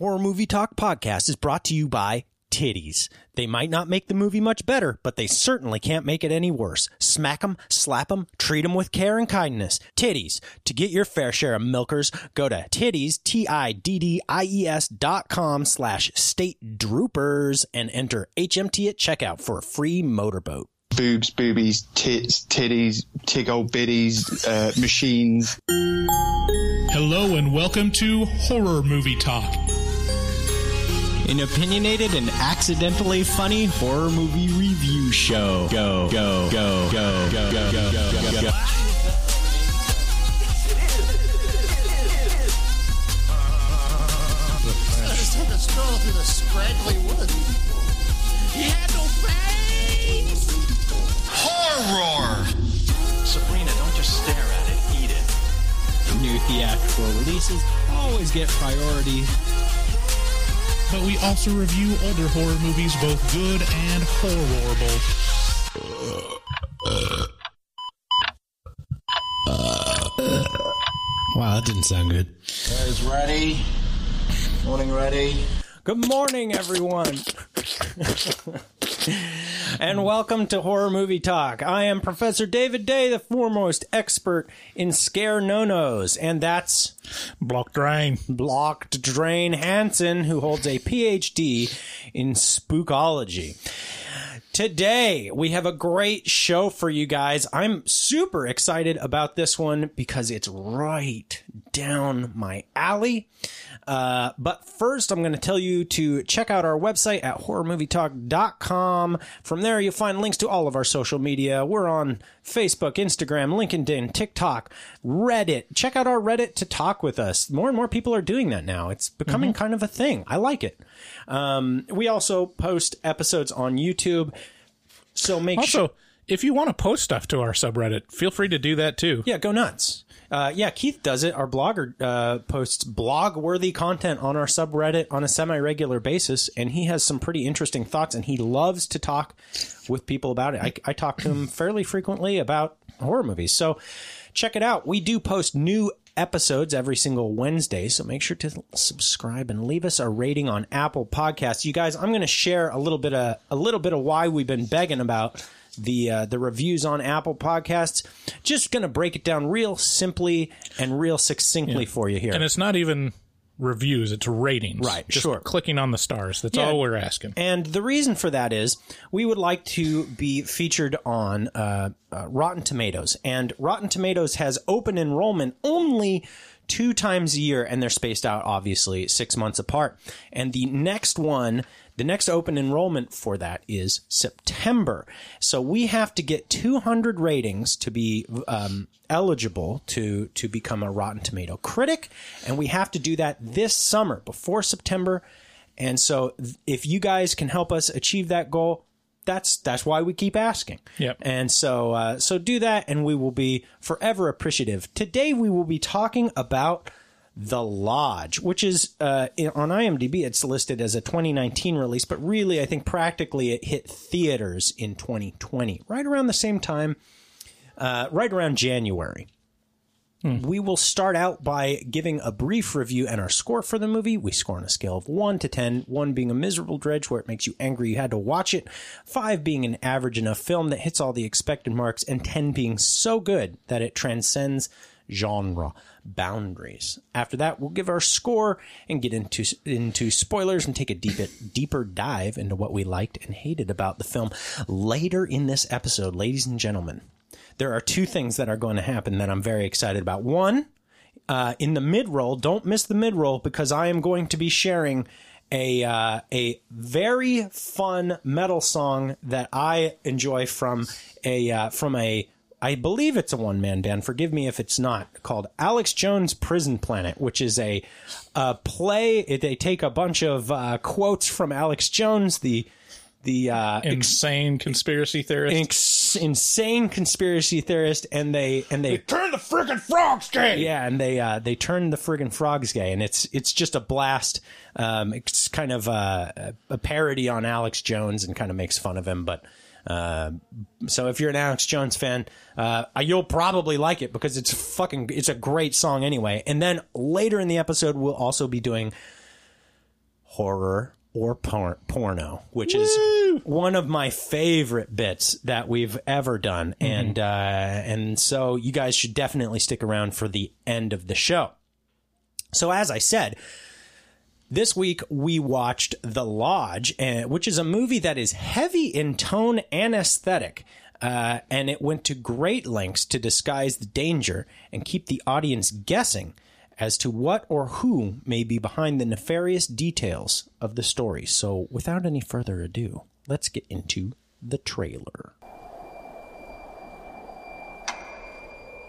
Horror Movie Talk podcast is brought to you by Titties. They might not make the movie much better, but they certainly can't make it any worse. Smack 'em, slap 'em, treat 'em with care and kindness. Titties. To get your fair share of milkers, go to titties, T-I-D-D-I-E-S dot com slash state droopers and enter HMT at checkout for a free motorboat. boobs, boobies, tits, titties, tig old biddies, uh, machines. Hello and welcome to Horror Movie Talk. An opinionated and accidentally funny horror movie review show. Go, go, go, go, go, go, go, go, go, go. Just took a stroll through the scraggly woods. He had no face! Horror! Sabrina, don't just stare at it, eat it. New theatrical releases always get priority. But we also review older horror movies, both good and horrible. Wow, that didn't sound good. Guys ready? Morning ready? Good morning, everyone. And welcome to Horror Movie Talk. I am Professor David Day, the foremost expert in scare no-nos, and that's Block Drain. Blocked Drain Hansen, who holds a PhD in spookology. Today, we have a great show for you guys. I'm super excited about this one because it's right down my alley. Uh, but first, I'm going to tell you to check out our website at horrormovietalk.com. From there, you'll find links to all of our social media. We're on Facebook, Instagram, LinkedIn, TikTok, Reddit. Check out our Reddit to talk with us. More and more people are doing that now. It's becoming kind of a thing. I like it. Um, we also post episodes on YouTube. So make sure. Also, if you want to post stuff to our subreddit, feel free to do that too. Yeah, go nuts. Uh, yeah, Keith does it. Our blogger uh, posts blog worthy content on our subreddit on a semi regular basis, and he has some pretty interesting thoughts, and he loves to talk with people about it. I, I talk to him fairly frequently about horror movies. So check it out. We do post new episodes every single Wednesday, so make sure to subscribe and leave us a rating on Apple Podcasts. You guys, I'm going to share a little bit of a little bit of why we've been begging about the uh, the reviews on Apple Podcasts. Just going to break it down real simply and real succinctly for you here. And it's not even reviews, it's ratings. Right, Just sure. clicking on the stars. That's Yeah. all we're asking. And the reason for that is we would like to be featured on uh, uh, Rotten Tomatoes. And Rotten Tomatoes has open enrollment only two times a year, and they're spaced out, obviously, six months apart. And the next one, the next open enrollment for that is September. So we have to get 200 ratings to be um, eligible to, to become a Rotten Tomato critic. And we have to do that this summer before September. And so if you guys can help us achieve that goal, that's that's why we keep asking. Yep. And so uh, so do that and we will be forever appreciative. Today we will be talking about The Lodge, which is uh, on IMDb it's listed as a 2019 release, but really I think practically it hit theaters in 2020, right around the same time, uh, right around January. We will start out by giving a brief review and our score for the movie. We score on a scale of 1 to 10, 1 being a miserable dredge where it makes you angry you had to watch it, 5 being an average enough film that hits all the expected marks, and 10 being so good that it transcends genre boundaries. After that, we'll give our score and get into into spoilers and take a deep, deeper dive into what we liked and hated about the film later in this episode, ladies and gentlemen there are two things that are going to happen that I'm very excited about. One, uh, in the mid roll, don't miss the mid roll because I am going to be sharing a uh, a very fun metal song that I enjoy from a uh, from a I believe it's a one man band. Forgive me if it's not. Called Alex Jones Prison Planet, which is a, a play. They take a bunch of uh, quotes from Alex Jones, the the uh, Insane conspiracy theorist. ex- insane conspiracy theorist, and they and they Turn the freaking frogs gay! yeah, and they uh, they turn the friggin' frogs gay, and it's it's just a blast. Um, it's kind of a, a parody on Alex Jones, and kind of makes fun of him. But uh, so if you're an Alex Jones fan, uh, you'll probably like it because it's fucking it's a great song anyway. And then later in the episode, we'll also be doing horror or por- porno, which is one of my favorite bits that we've ever done, and uh, and so you guys should definitely stick around for the end of the show. So as I said, this week we watched The Lodge, uh, which is a movie that is heavy in tone and aesthetic. Uh, and it went to great lengths to disguise the danger and keep the audience guessing as to what or who may be behind the nefarious details of the story. So, without any further ado, let's get into the trailer.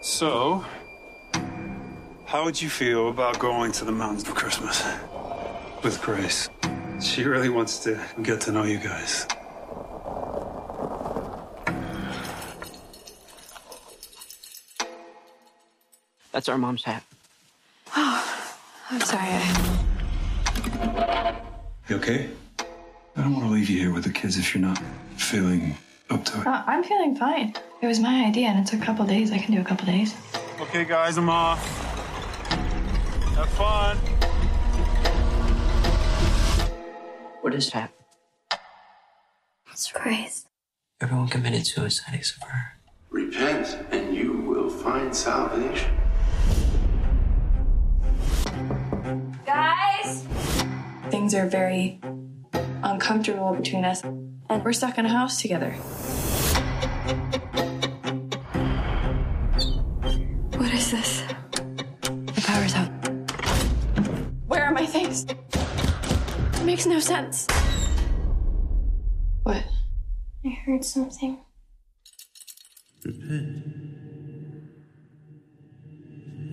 So, how would you feel about going to the mountains for Christmas with Grace? She really wants to get to know you guys. That's our mom's hat. Oh, I'm sorry. I... You okay? I don't want to leave you here with the kids if you're not feeling up to it. Uh, I'm feeling fine. It was my idea, and it's a couple days. I can do a couple days. Okay, guys, I'm off. Have fun. What is that? It's Grace. Everyone committed suicide except for her. Repent, and you will find salvation. Guys! Things are very uncomfortable between us, and we're stuck in a house together. Sense. What? I heard something. Repent.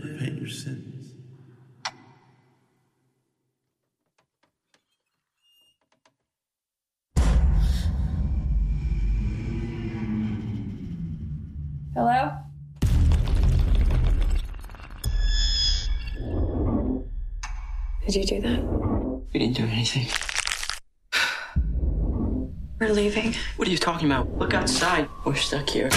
Repent your sins. Hello? Did you do that? We didn't do anything. We're leaving. What are you talking about? Look outside. We're stuck here.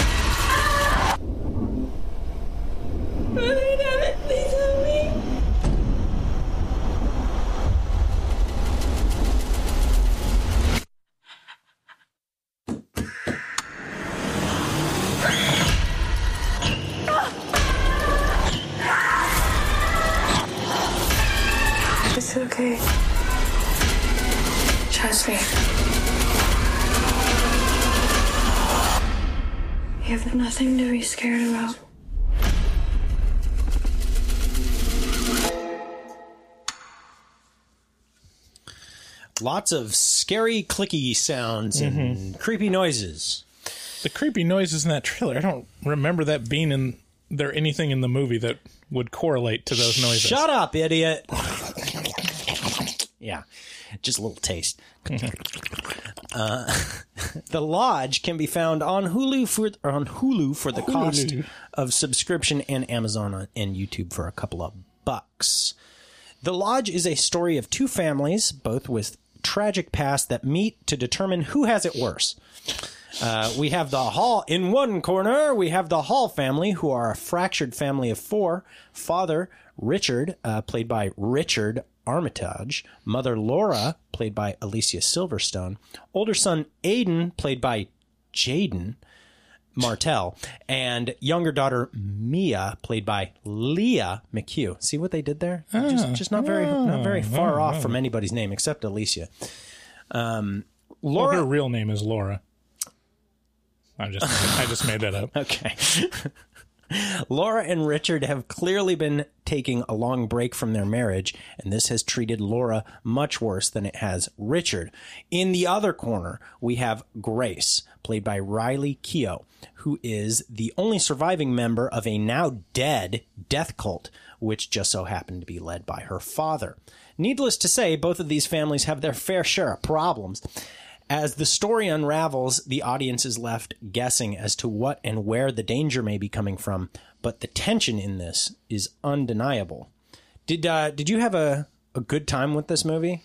Lots of scary, clicky sounds and creepy noises. The creepy noises in that trailer. I don't remember that being in there anything in the movie that would correlate to those noises. Shut up, idiot. yeah, just a little taste. uh, the Lodge can be found on Hulu for on Hulu for the cost of subscription and Amazon and YouTube for a couple of bucks. The Lodge is a story of two families, both with tragic past, that meet to determine who has it worse. Uh, we have the Hall in one corner. We have the Hall family, who are a fractured family of four. Father Richard, uh, played by Richard Armitage. Mother Laura, played by Alicia Silverstone. Older son Aiden, played by Jaeden Martell, and younger daughter Mia, played by Lia McHugh. See what they did there? just, just not very, not very far off from anybody's name except Alicia. Um, Well, Laura, her real name is Laura. I just I just made that up. Okay. Laura and Richard have clearly been taking a long break from their marriage, and this has treated Laura much worse than it has Richard. In the other corner, we have Grace, played by Riley Keough, who is the only surviving member of a now dead death cult, which just so happened to be led by her father. Needless to say, both of these families have their fair share of problems. As the story unravels, the audience is left guessing as to what and where the danger may be coming from, but the tension in this is undeniable. Did uh, did you have a, a good time with this movie?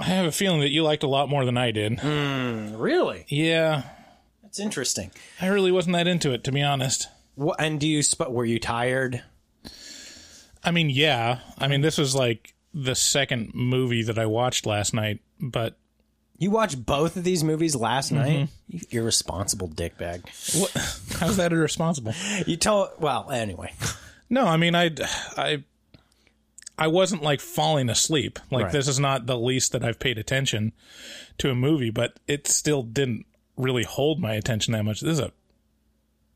I have a feeling that you liked a lot more than I did. Really? Yeah, That's interesting. I really wasn't that into it, to be honest. What, and do you were you tired? I mean, yeah. I mean, this was like the second movie that I watched last night, but You watched both of these movies last Mm-hmm. night? You irresponsible dickbag. what, how's that irresponsible? You told, well, anyway. No, I mean, I, I, I wasn't like falling asleep. Like Right. this is not the least that I've paid attention to a movie, but it still didn't really hold my attention that much. This is a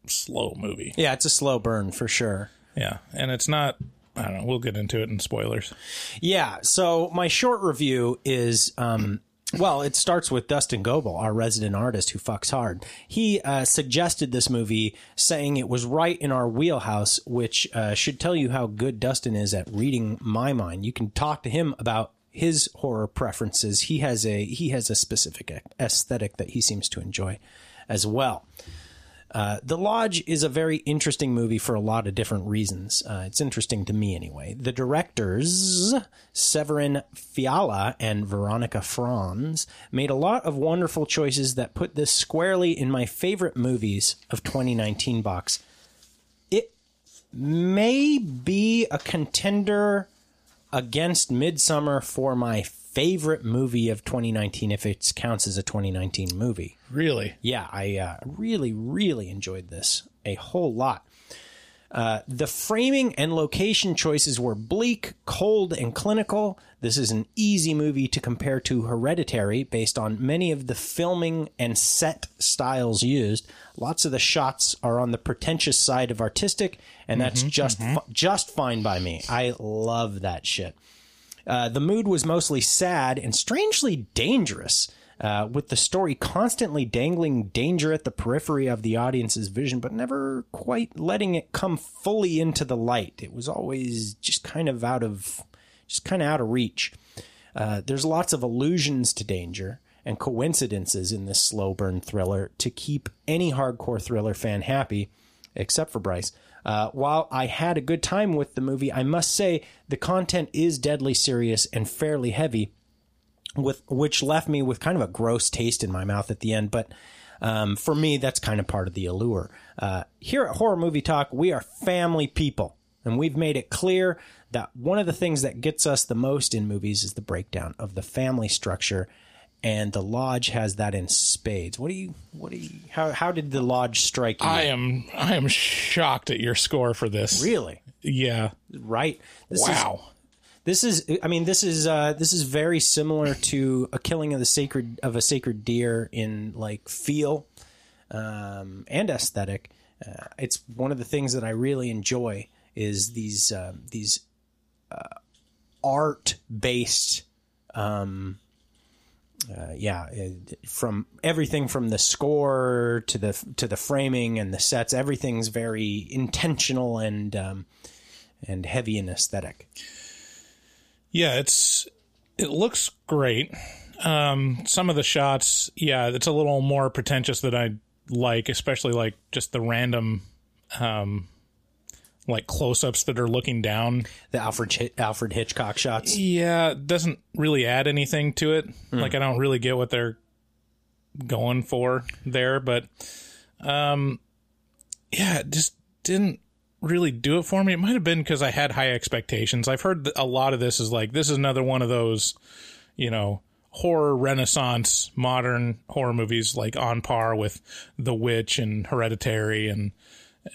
slow movie. Yeah, it's a slow burn for sure. Yeah, and it's not. I don't know. We'll get into it in spoilers. Yeah. So my short review is, um, well, it starts with Dustin Goebel, our resident artist who fucks hard. He uh, suggested this movie, saying it was right in our wheelhouse, which uh, should tell you how good Dustin is at reading my mind. You can talk to him about his horror preferences. He has a he has a specific aesthetic that he seems to enjoy as well. Uh, the Lodge is a very interesting movie for a lot of different reasons. Uh, it's interesting to me anyway. The directors, Severin Fiala and Veronika Franz, made a lot of wonderful choices that put this squarely in my favorite movies of 2019 box. It may be a contender against Midsommar for my favorite movie of 2019 if it counts as a 2019 movie Really? yeah, I uh, really, really enjoyed this a whole lot. Uh, the framing and location choices were bleak, cold, and clinical. This is an easy movie to compare to Hereditary based on many of the filming and set styles used. Lots of the shots are on the pretentious side of artistic, and that's just fi- just fine by me. I love that shit. Uh, the mood was mostly sad and strangely dangerous, uh, with the story constantly dangling danger at the periphery of the audience's vision, but never quite letting it come fully into the light. It was always just kind of out of, just kind of out of reach. Uh, there's lots of allusions to danger and coincidences in this slow burn thriller to keep any hardcore thriller fan happy, except for Bryce. Uh, while I had a good time with the movie, I must say the content is deadly serious and fairly heavy, with which left me with kind of a gross taste in my mouth at the end. But um, for me, that's kind of part of the allure. Uh, here at Horror Movie Talk, we are family people, and we've made it clear that one of the things that gets us the most in movies is the breakdown of the family structure. And the lodge has that in spades. What do you? What do you? How how did the lodge strike you? I am. I am shocked at your score for this. really Yeah. right. This is- wow. This is, I mean, this is uh, this is very similar to a killing of the sacred of a sacred deer in like feel um, and aesthetic. Uh, it's one of the things that I really enjoy is these uh, these uh, art based. Um, uh, yeah, uh, from everything from the score to the to the framing and the sets, everything's very intentional and um, and heavy in aesthetic. Yeah, it's it looks great. Um, some of the shots, yeah, it's a little more pretentious than I like, especially like just the random, um, like close-ups that are looking down. the Alfred Alfred Hitchcock shots. Yeah, it doesn't really add anything to it. Like I don't really get what they're going for there, but um, yeah, it just didn't really do it for me. It might have been because I had high expectations. I've heard a lot of this is like this is another one of those, you know, horror renaissance modern horror movies like on par with The Witch and Hereditary and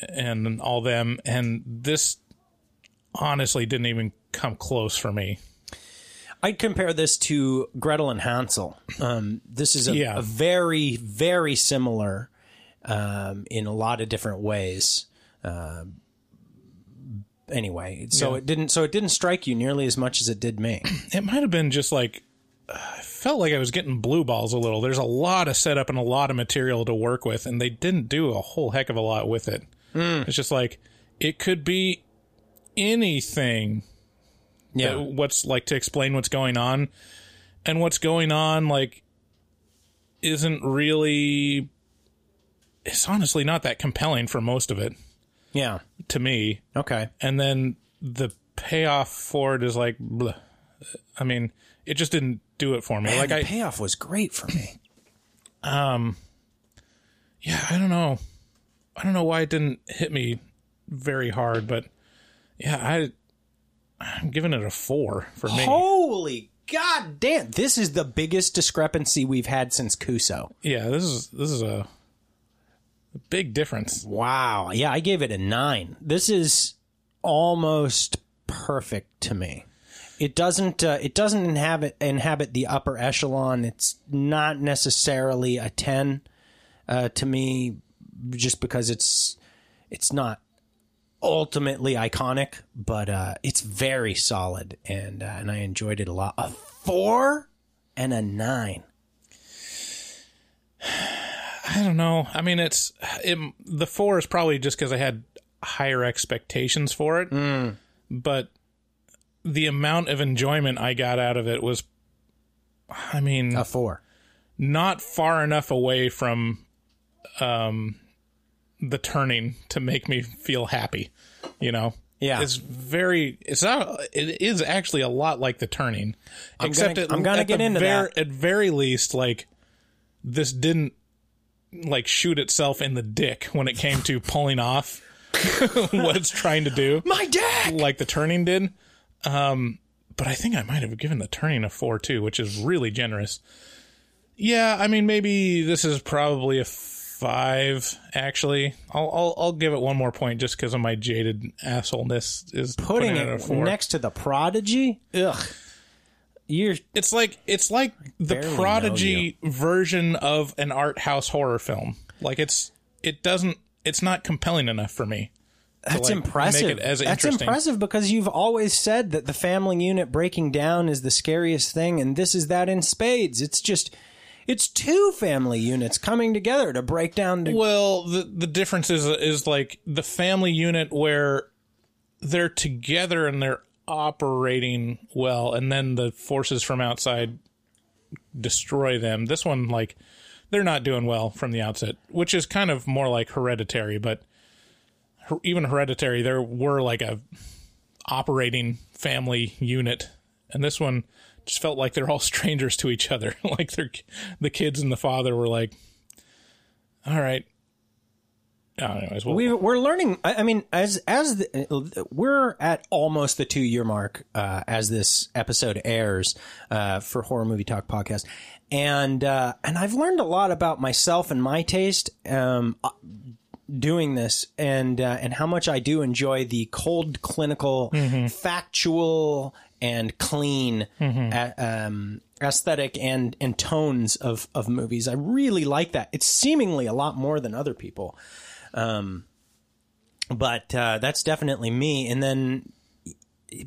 and all them and this honestly didn't even come close for me. I'd compare this to Gretel and Hansel. Um, this is a, Yeah. a very, very similar um, in a lot of different ways. Um anyway, so Yeah. it didn't. So it didn't strike you nearly as much as it did me. it might have been just like I felt like I was getting blue balls a little. There's a lot of setup and a lot of material to work with, and they didn't do a whole heck of a lot with it. It's just like it could be anything. Yeah, that- what's like to explain what's going on, and what's going on like isn't really. It's honestly not that compelling for most of it yeah. to me Okay. and then the payoff for it is like bleh. i mean it just didn't do it for me Man, like the i payoff was great for me. Um, yeah i don't know i don't know why it didn't hit me very hard but yeah i I'm giving it a four for me. Holy god damn! This is the biggest discrepancy we've had since Kuso. Yeah, this is this is a, a big difference. Wow. Yeah, I gave it a nine. This is almost perfect to me. It doesn't. Uh, it doesn't inhabit inhabit the upper echelon. It's not necessarily a ten uh, to me, just because it's it's not ultimately iconic, but uh, it's very solid, and uh, and I enjoyed it a lot. A four and a nine. I don't know. I mean, it's it, the four is probably just because I had higher expectations for it, but the amount of enjoyment I got out of it was, I mean, A four. not far enough away from um the turning to make me feel happy you know Yeah. it's very it's not it is actually a lot like the turning I'm except gonna- at, I'm gonna get the into ver- that. at very least like this didn't like shoot itself in the dick when it came to pulling off what it's trying to do My dad. like the turning did. Um, but I think I might have given the turning a four too, which is really generous. Yeah, I mean maybe this is probably a five. Actually, I'll I'll, I'll give it one more point just because of my jaded assholeness. Is Putting it, a it four. next to the Prodigy. Ugh. You're It's like it's like the Prodigy version of an art house horror film. Like it's it doesn't it's not compelling enough for me. That's like, impressive. Make it as That's impressive because you've always said that the family unit breaking down is the scariest thing, and this is that in spades. It's just, it's two family units coming together to break down. To, Well, the the difference is is like the family unit where they're together and they're operating well, and then the forces from outside destroy them. This one, like, they're not doing well from the outset, which is kind of more like Hereditary. But her- even Hereditary, there were like a operating family unit, and this one just felt like they're all strangers to each other. like they're the kids and the father were like, all right. Oh, anyways, well, we, we're learning. I I mean, as as the, we're at almost the two year mark uh, as this episode airs uh, for Horror Movie Talk podcast, and uh, and I've learned a lot about myself and my taste. Um, doing this and uh, and how much I do enjoy the cold, clinical, factual, and clean a- um, aesthetic and and tones of of movies. I really like that. It's seemingly a lot more than other people, um, but uh, that's definitely me. And then.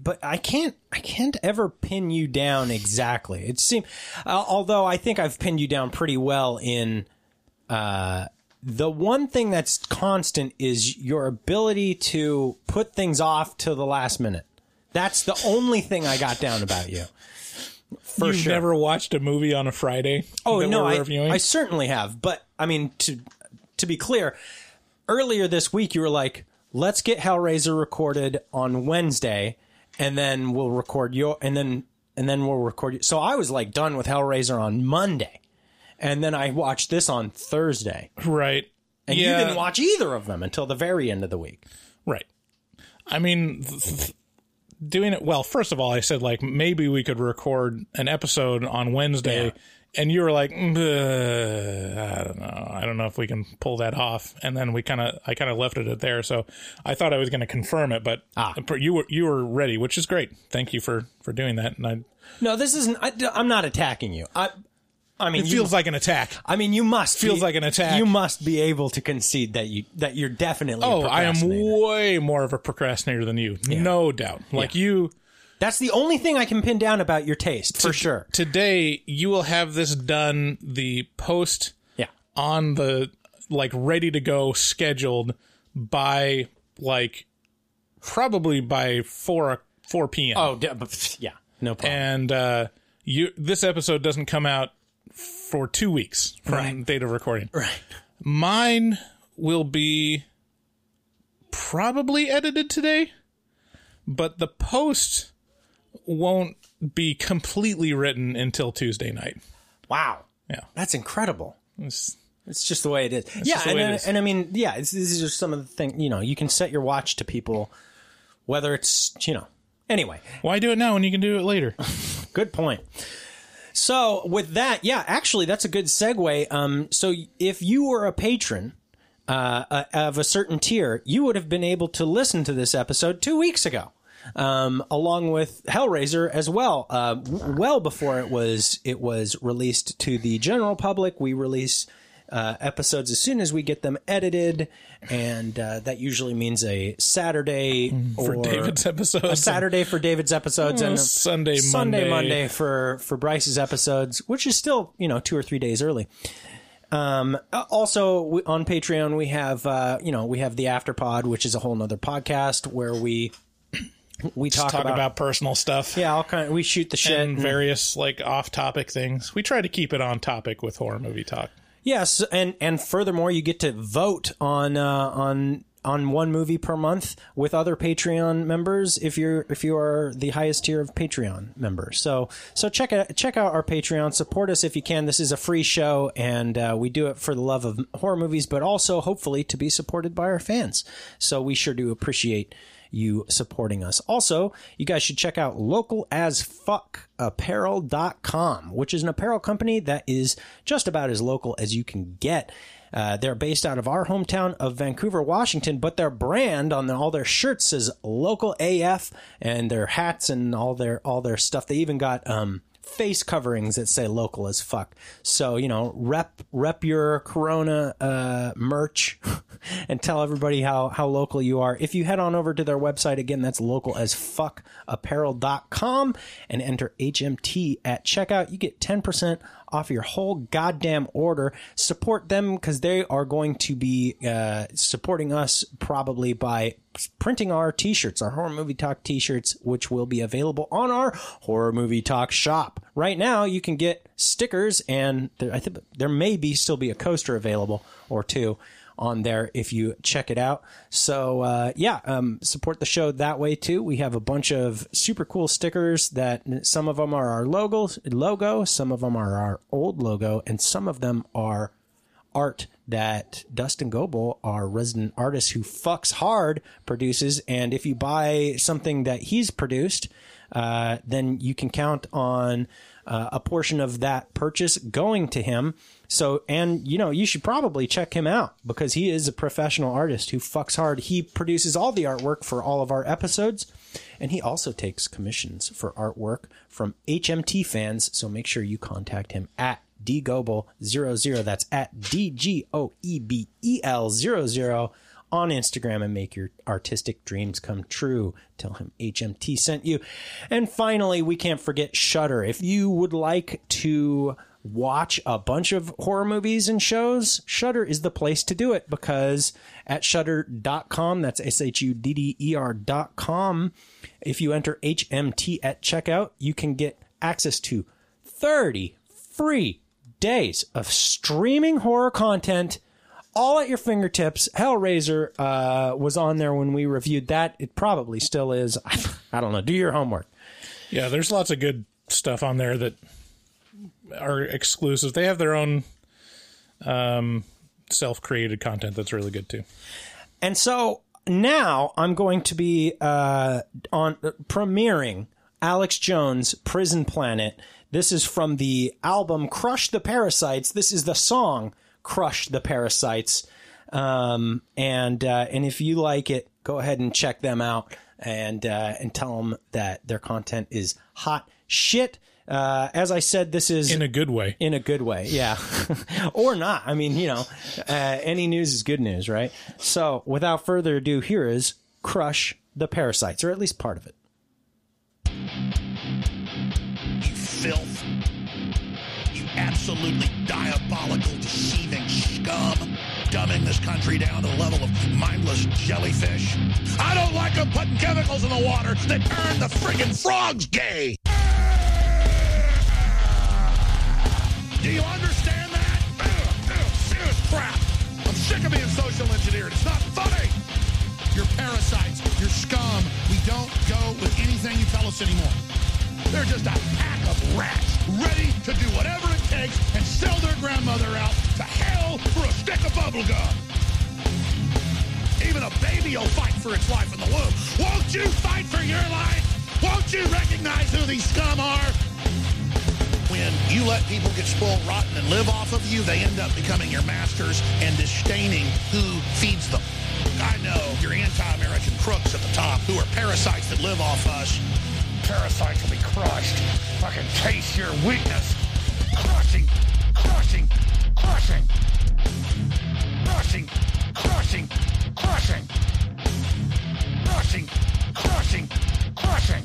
But I can't, I can't ever pin you down exactly. It seems, uh, although I think I've pinned you down pretty well in uh, the one thing that's constant is your ability to put things off to the last minute. That's the only thing I got down about you. For You've sure. never watched a movie on a Friday? oh that no, we're I. I certainly have. But I mean, to to be clear, earlier this week you were like, "Let's get Hellraiser recorded on Wednesday, and then we'll record your, and then and then we'll record." You. So I was like done with Hellraiser on Monday, and then I watched this on Thursday. right. And yeah, you didn't watch either of them until the very end of the week. Right. I mean, th- th- doing it well. First of all, I said like maybe we could record an episode on Wednesday, Yeah. and you were like, "Mm, uh, I don't know, I don't know if we can pull that off. And then we kind of, I kind of left it at there. So I thought I was going to confirm it, but Ah. you were you were ready, which is great. Thank you for for doing that. And I, No, this isn't. I, am not attacking you. I, I mean, it you, feels like an attack. I mean, you must feels be- like an attack. You must be able to concede that you that you're definitely. a Oh, I am way more of a procrastinator than you, no doubt. Like you. That's the only thing I can pin down about your taste, for sure. today you will have this done the post Yeah. on the like ready to go scheduled by like probably by 4 4 p.m. Oh, yeah. No problem. and uh you this episode doesn't come out for 2 weeks from Right. date of recording. right. Mine will be probably edited today, but the post won't be completely written until Tuesday night. Wow. Yeah. That's incredible. It's- It's just the way it is. yeah, and, it and, I mean, yeah, this is just some of the things. You know, you can set your watch to people, whether it's you know Anyway, Why do it now when you can do it later? Good point. So with that, yeah, actually, that's a good segue. Um, so if you were a patron uh, uh, of a certain tier, you would have been able to listen to this episode two weeks ago, um, along with Hellraiser as well. Uh, well before it was it was released to the general public, we release. Uh, episodes as soon as we get them edited, and uh, that usually means a Saturday For or David's episodes. a Saturday for David's episodes, and a Sunday, Sunday, Monday. Monday for for Bryce's episodes, which is still you know two or three days early. Um, uh, also we, on Patreon we have uh, you know we have the Afterpod, which is a whole nother podcast where we we talk, talk about, about, personal stuff. yeah all kind we shoot the shit and and- various like off-topic things. We try to keep it on topic with horror movie talk. Yes, and and furthermore, you get to vote on uh, on on one movie per month with other Patreon members if you're if you are the highest tier of Patreon members. So so check out check out our Patreon. Support us if you can. This is a free show, and uh, we do it for the love of horror movies, but also hopefully to be supported by our fans. So we sure do appreciate you supporting us. Also, you guys should check out localasfuckapparel.com, which is an apparel company that is just about as local as you can get. Uh, they're based out of our hometown of Vancouver, Washington, but their brand on the, all their shirts says local AF and their hats and all their all their stuff. They even got um, face coverings that say local as fuck. So, you know, rep rep your Corona uh, merch and tell everybody how, how local you are. If you head on over to their website, again, that's local as fuck apparel.com and enter HMT at checkout, you get 10% off your whole goddamn order. Support them because they are going to be uh, supporting us probably by printing our t-shirts, our horror movie talk t-shirts, which will be available on our horror movie talk shop. Right now, you can get stickers, and there, I think there may be still be a coaster available or two on there if you check it out. So uh, yeah, um, support the show that way too. We have a bunch of super cool stickers that some of them are our logos, logo, some of them are our old logo, and some of them are art that Dustin Goebel, our resident artist who fucks hard, produces. And if you buy something that he's produced, uh, then you can count on uh, a portion of that purchase going to him. So, and you know, you should probably check him out because he is a professional artist who fucks hard. He produces all the artwork for all of our episodes, and he also takes commissions for artwork from HMT fans. So make sure you contact him at dgoebel00. That's at D G O E B E L 00 on Instagram and make your artistic dreams come true. Tell him HMT sent you. And finally, we can't forget Shudder. If you would like to watch a bunch of horror movies and shows, Shudder is the place to do it because at shudder.com, that's S H U D D E R.com, if you enter HMT at checkout, you can get access to 30 free days of streaming horror content all at your fingertips. Hellraiser uh, was on there when we reviewed that. It probably still is. I don't know. Do your homework. Yeah, there's lots of good stuff on there that are exclusive. They have their own um, self-created content that's really good too. And so now I'm going to be uh, on premiering Alex Jones' Prison Planet. This is from the album Crush the Parasites. This is the song Crush the Parasites. Um, and uh, and if you like it, go ahead and check them out and uh, and tell them that their content is hot shit. Uh, as I said, this is In a good way. in a good way, yeah, or not. I mean, you know, uh, any news is good news, right? So, without further ado, here is "Crush the Parasites," or at least part of it. You filth. You absolutely diabolical, deceiving scum. Dumbing this country down to the level of mindless jellyfish. I don't like them putting chemicals in the water that turn the friggin' frogs gay. Do you understand that? Ugh, ugh, Serious crap. I'm sick of being social engineered. It's not funny. You're parasites. You're scum. We don't go with anything you tell us anymore. They're just a pack of rats, ready to do whatever it takes and sell their grandmother out to hell for a stick of bubble gum. Even a baby will fight for its life in the womb. Won't you fight for your life? Won't you recognize who these scum are? When you let people get spoiled rotten and live off of you, they end up becoming your masters and disdaining who feeds them. I know you're anti-American crooks at the top who are parasites that live off us. Parasites will be crushed. I can taste your weakness. Crushing, crushing, crushing. Crushing, crushing, crushing. Crushing, crushing, crushing.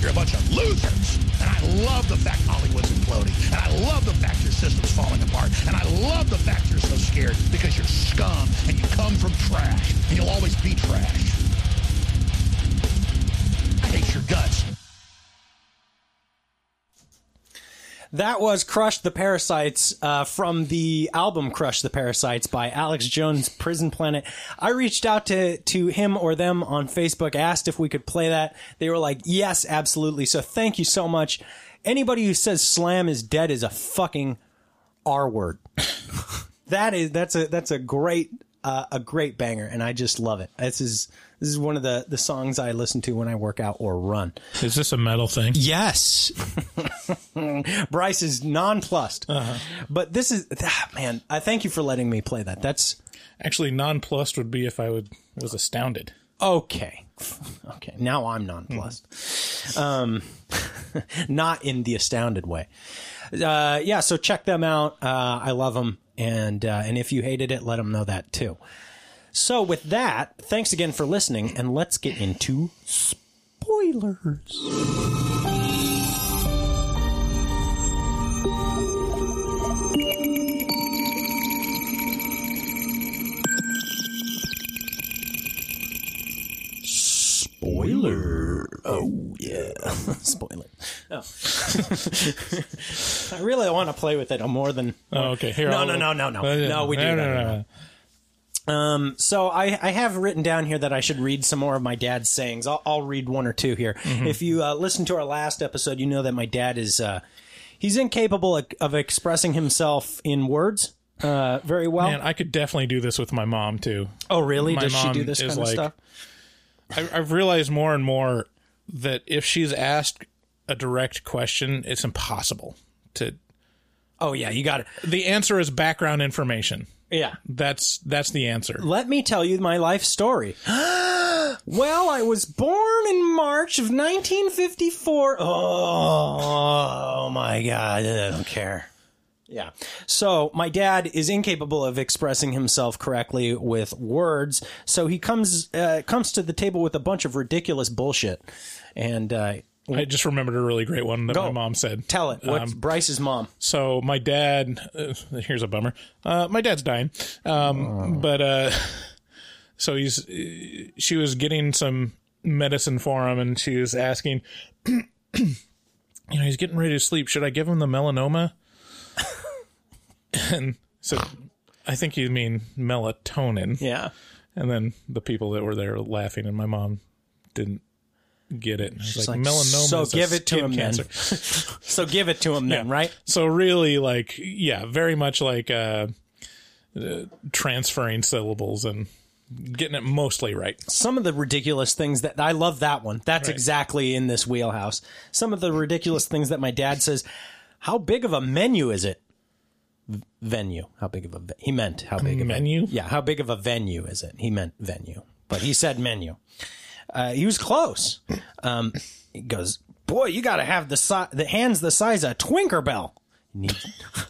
You're a bunch of losers. And I love the fact Hollywood's imploding. And I love the fact your system's falling apart. And I love the fact you're so scared because you're scum and you come from trash. And you'll always be trash. I hate your guts. That was Crush the Parasites uh, from the album Crush the Parasites by Alex Jones, Prison Planet. I reached out to, to him or them on Facebook, asked if we could play that. They were like, yes, absolutely. So thank you so much. Anybody who says Slam is dead is a fucking R word. that is, that's a, that's a great, uh, a great banger. And I just love it. This is, this is one of the, the songs I listen to when I work out or run. Is this a metal thing? Yes. Bryce is nonplussed. But this is, ah, man, I thank you for letting me play that. That's Actually, nonplussed would be if I would was astounded. okay. Okay. Now I'm nonplussed. Um, not in the astounded way. Uh, yeah. So check them out. Uh, I love them. And, uh, and if you hated it, let them know that too. So with that, thanks again for listening and let's get into spoilers. Spoiler. Oh yeah, spoiler. Oh. I really want to play with it more than. Oh, okay. Here, No, I'll- no, no, no, no. Uh. No, we do. No, No, no, no, no, no. Um, so I, I have written down here that I should read some more of my dad's sayings. I'll, I'll read one or two here. Mm-hmm. If you uh, listen to our last episode, you know that my dad is uh, he's incapable of, of expressing himself in words uh, very well. Man, I could definitely do this with my mom too. oh, really? my Does she do this kind of like- stuff? I, I've realized more and more that if she's asked a direct question, it's impossible to. Oh yeah, you got it. The answer is background information. Yeah. That's that's the answer. Let me tell you my life story. well, I was born in March of 1954. Oh, oh my God. I don't care. Yeah. So my dad is incapable of expressing himself correctly with words. So he comes uh, comes to the table with a bunch of ridiculous bullshit. And uh, I just remembered a really great one that Go. my mom said. tell it. What's Um, Bryce's mom? So my dad, uh, here's a bummer. Uh, my dad's dying, um, but uh, so he's she was getting some medicine for him, and she was asking, you know, he's getting ready to sleep. Should I give him the melanoma? And so I think you mean melatonin. Yeah. And then the people that were there laughing, and my mom didn't get it. She's like, like, melanoma. "So is a give it to him then." cancer. So give it to him then, Yeah. right? So really, like, yeah, very much like uh, uh, transferring syllables and getting it mostly right. some of the ridiculous things that I love that one. That's Right. exactly in this wheelhouse. Some of the ridiculous things that my dad says. How big of a menu is it? Venue. How big of a ve- he meant how big of Menu? A, yeah, how big of a venue is it? He meant venue, but he said menu. Uh, he was close. Um, he goes, boy, you got to have the si- the hands the size of Twinkerbell. Need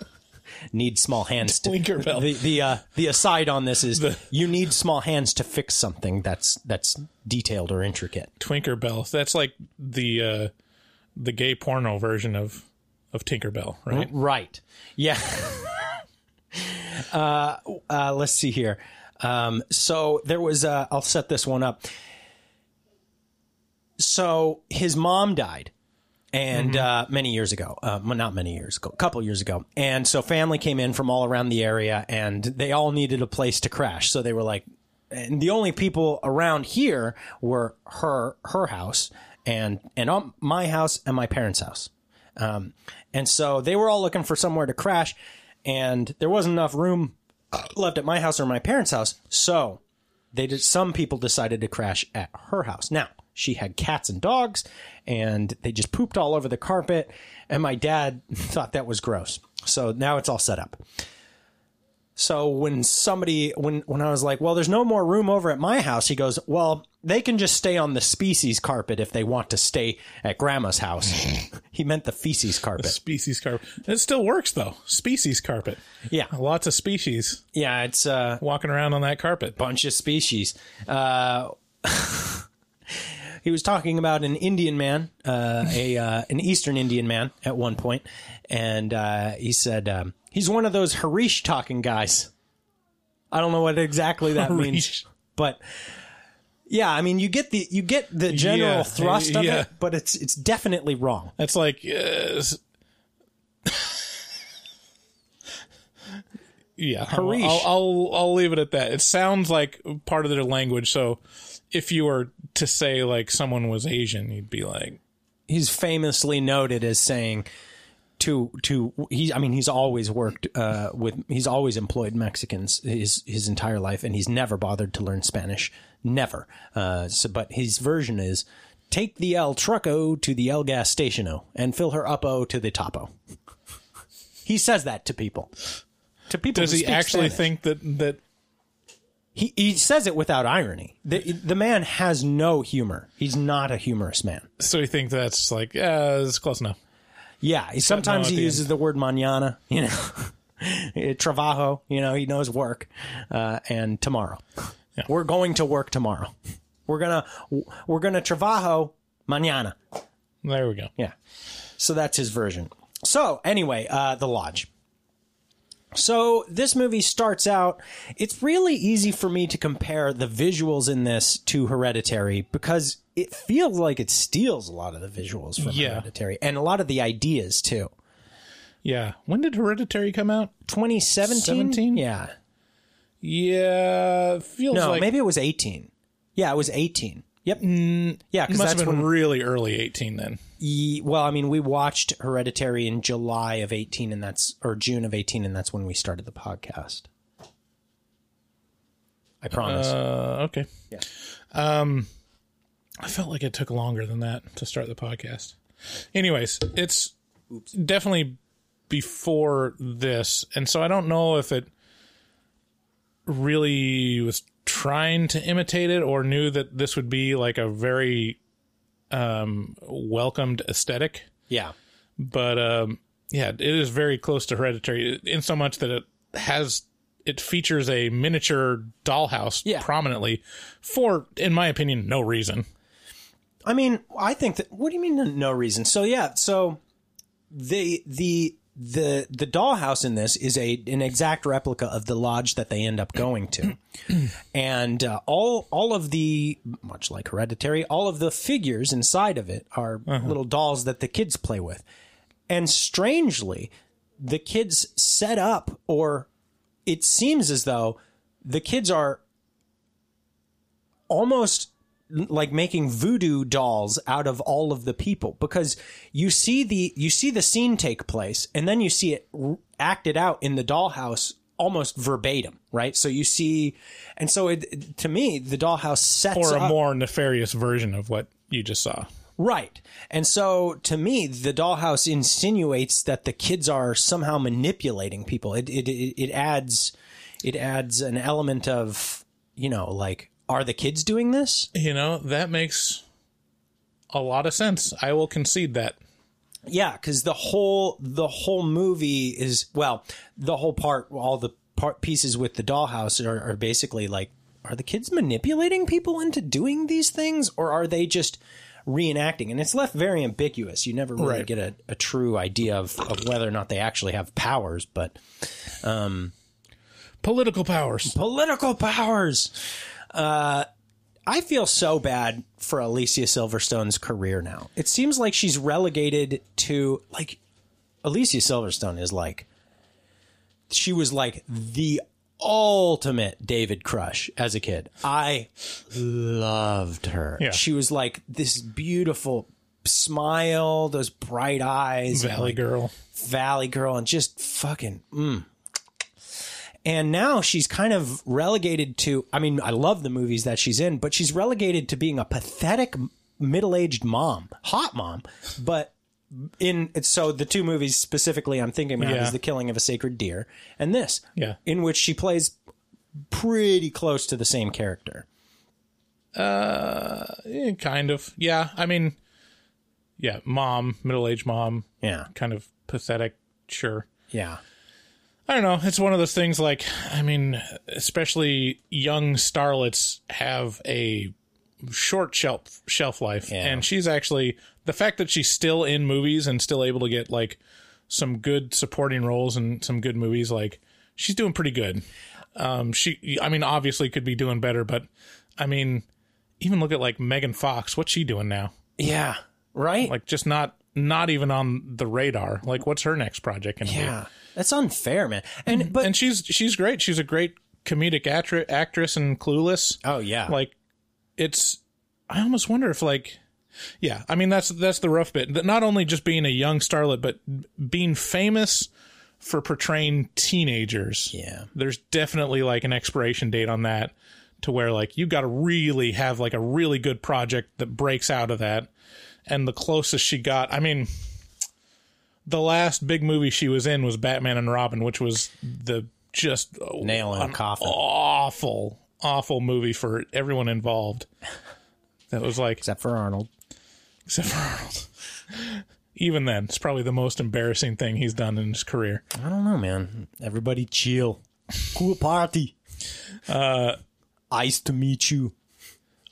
need small hands. To, Tinkerbell. The the uh, the aside on this is you need small hands to fix something that's that's detailed or intricate. Twinkerbell. That's like the uh, the gay porno version of of Tinkerbell, right? Right. Yeah. uh, uh, let's see here. Um, so there was, uh, I'll set this one up. So his mom died. And uh, many years ago, uh, not many years ago, a couple years ago, and so family came in from all around the area, and they all needed a place to crash. So they were like, and the only people around here were her her house and and my house and my parents' house. Um, and so they were all looking for somewhere to crash, and there wasn't enough room left at my house or my parents' house. So they did. Some people decided to crash at her house. Now she had cats and dogs, and they just pooped all over the carpet. And my dad thought that was gross. So now it's all set up. So when somebody when when I was like, "Well, there's no more room over at my house," he goes, "Well, they can just stay on the species carpet if they want to stay at grandma's house." he meant the feces carpet. Species carpet. It still works though. Species carpet. Yeah. Lots of species Yeah, it's uh walking around on that carpet. bunch of species. Uh He was talking about an Indian man, uh, a uh, an Eastern Indian man, at one point, and uh, he said um, he's one of those Harish talking guys. I don't know what exactly that means, but yeah, I mean you get the you get the general Yeah, thrust of yeah. it, but it's it's definitely wrong. That's like, uh, yeah. Harish. I'll, I'll I'll leave it at that. It sounds like part of their language. So, if you were to say like someone was Asian, you'd be like, he's famously noted as saying to to he I mean he's always worked uh, with he's always employed Mexicans his his entire life and he's never bothered to learn Spanish. Never. Uh, so but his version is take the El Trucko to the El Gas Stationo and fill her up-o to the topo. He says that to people. To people does he actually Spanish. think that that he he says it without irony. The the man has no humor. He's not a humorous man. So you think that's like yeah, it's close enough. Yeah, he, sometimes he uses the word mañana, you know, Eh, trabajo, you know, he knows work, uh, and tomorrow. Yeah. We're going to work tomorrow. We're gonna, we're gonna trabajo mañana. There we go. Yeah. So that's his version. So anyway, uh, the lodge. So this movie starts out. It's really easy for me to compare the visuals in this to Hereditary because it feels like it steals a lot of the visuals from Yeah. Hereditary and a lot of the ideas too. Yeah. When did Hereditary come out? 2017? 17? Yeah. Yeah, feels No, like maybe it was 18. Yeah, it was 18. Yep. Mm, yeah, because must that's have been when. really early eighteen then. Ye- well, I mean, we watched Hereditary in July of 18, and that's or June of 18, and that's when we started the podcast. I promise. Uh, okay. Yeah. Um, I felt like it took longer than that to start the podcast. Anyways, it's definitely before this, and so I don't know if it really was trying to imitate it or knew that this would be like a very um welcomed aesthetic yeah. but um, yeah, it is very close to Hereditary in so much that it has it features a miniature dollhouse Yeah. prominently for, in my opinion, no reason. I mean, I think that. What do you mean? no- reason. So yeah. So the the the the dollhouse in this is a an exact replica of the lodge that they end up going to, and uh, all all of the much like Hereditary, all of the figures inside of it are little dolls that the kids play with, and strangely, the kids set up or it seems as though the kids are almost like making voodoo dolls out of all of the people because you see the you see the scene take place and then you see it acted out in the dollhouse almost verbatim right so you see and so it to me the dollhouse sets Or a up, more nefarious version of what you just saw. Right. And so to me, the dollhouse insinuates that the kids are somehow manipulating people. It, it, it, it adds, it adds an element of, you know, like, are the kids doing this? You know, that makes a lot of sense. I will concede that. Yeah. Cause the whole, the whole movie is, well, the whole part, all the part pieces with the dollhouse are, are basically like, are the kids manipulating people into doing these things or are they just reenacting? And it's left very ambiguous. You never really Right. get a, a true idea of, of whether or not they actually have powers, but um, Political powers. political powers. Uh, I feel so bad for Alicia Silverstone's career now. It seems like she's relegated to like Alicia Silverstone is like she was like the ultimate David crush as a kid. I loved her. Yeah. She was like this beautiful smile, those bright eyes, Valley like, Girl. Valley Girl and just fucking mm. And now she's kind of relegated to, I mean, I love the movies that she's in, but she's relegated to being a pathetic middle aged mom, hot mom. But in, it's so the two movies specifically I'm thinking about Yeah. is The Killing of a Sacred Deer and this, Yeah. in which she plays pretty close to the same character. Eh, kind of. Yeah. I mean, yeah, mom, middle aged mom, Yeah. kind of pathetic. Sure. Yeah. I don't know. It's one of those things like, I mean, especially young starlets have a short shelf shelf life. Yeah. And she's actually the fact that she's still in movies and still able to get like some good supporting roles and some good movies, like she's doing pretty good. Um, she, I mean, obviously could be doing better, but I mean, even look at like Megan Fox. What's she doing now? Yeah. Right? Like, just not, not even on the radar. Like, what's her next project gonna be? That's unfair, man. And, mm-hmm. but, and she's she's great. She's a great comedic actri- actress and Clueless. oh, yeah. Like it's, I almost wonder if like, yeah. I mean that's that's the rough bit. Not only just being a young starlet, but being famous for portraying teenagers. Yeah. There's definitely like an expiration date on that, to where like you got to really have like a really good project that breaks out of that. And the closest she got, I mean, the last big movie she was in was Batman and Robin, which was the just oh, Nail in a an coffin. awful, awful movie for everyone involved. That was like, Except for Arnold. except for Arnold. Even then, it's probably the most embarrassing thing he's done in his career. I don't know, man. Everybody chill. Cool party. Uh, Ice to meet you.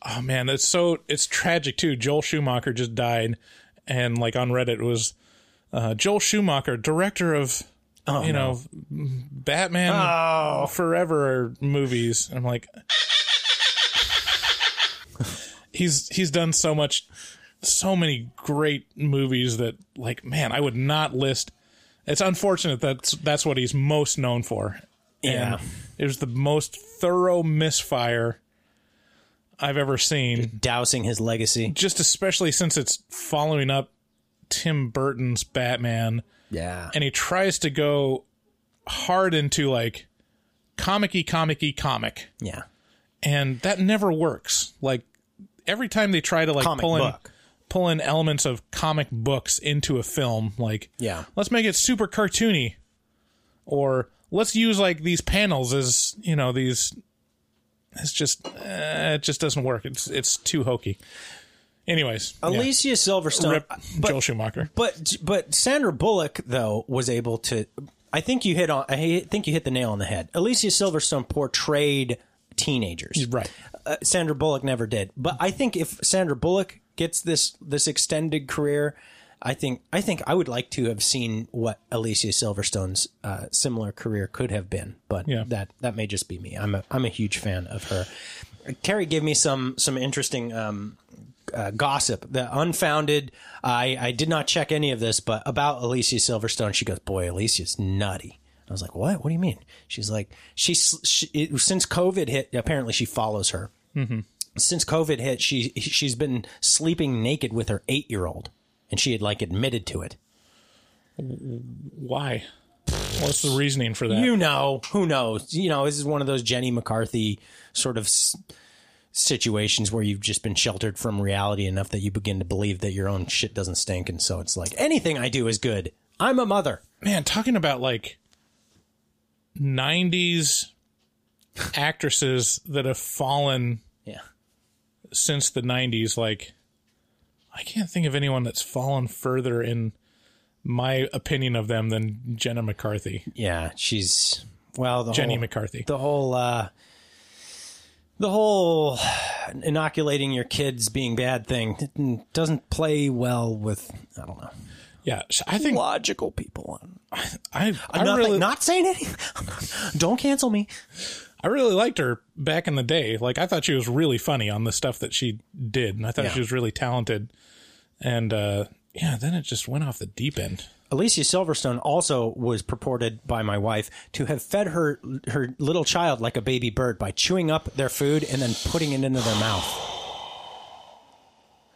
Oh man, that's so it's tragic too. Joel Schumacher just died, and like on Reddit it was uh, Joel Schumacher, director of you know Batman Forever movies. I'm like, he's he's done so much, so many great movies that like man, I would not list. It's unfortunate that's that's what he's most known for. Yeah. And it was the most thorough misfire I've ever seen Dousing his legacy. just especially since it's following up Tim Burton's Batman, Yeah. and he tries to go hard into like comic-y, comic-y, comic, Yeah. and that never works. Like every time they try to like Comic pull in book. pull in elements of comic books into a film, like Yeah. let's make it super cartoony, or let's use like these panels as you know these. It's just uh, it just doesn't work. It's it's too hokey. Anyways, yeah. Alicia Silverstone. Rip but, Joel Schumacher. but but Sandra Bullock though was able to. I think you hit on. I think you hit the nail on the head. Alicia Silverstone portrayed teenagers. Right. Uh, Sandra Bullock never did. But I think if Sandra Bullock gets this this extended career, I think I think I would like to have seen what Alicia Silverstone's uh, similar career could have been. But Yeah. that that may just be me. I'm a I'm a huge fan of her. Terry gave me some some interesting um, uh, gossip, the unfounded. I I did not check any of this, but about Alicia Silverstone, she goes, "Boy, Alicia's nutty." I was like, "What? What do you mean?" She's like, "She's she, it, since COVID hit. Apparently, she follows her. Mm-hmm. Since COVID hit, she she's been sleeping naked with her eight year old, and she had like admitted to it. Why? What's the reasoning for that? You know, who knows? You know, this is one of those Jenny McCarthy sort of s- situations where you've just been sheltered from reality enough that you begin to believe that your own shit doesn't stink. And so it's like, anything I do is good. I'm a mother. Man, talking about like 90s actresses that have fallen Yeah. since the 90s, like, I can't think of anyone that's fallen further in my opinion of them than Jenna McCarthy. Yeah. She's, well, the Jenny whole, McCarthy. the whole, uh, the whole inoculating your kids being bad thing doesn't play well with, I don't know, yeah, I think logical people. I, I'm I not, really, not saying anything. don't cancel me. I really liked her back in the day. Like I thought she was really funny on the stuff that she did, and I thought Yeah. she was really talented. And uh, yeah, then it just went off the deep end. Alicia Silverstone also was purported by my wife to have fed her her little child like a baby bird by chewing up their food and then putting it into their mouth.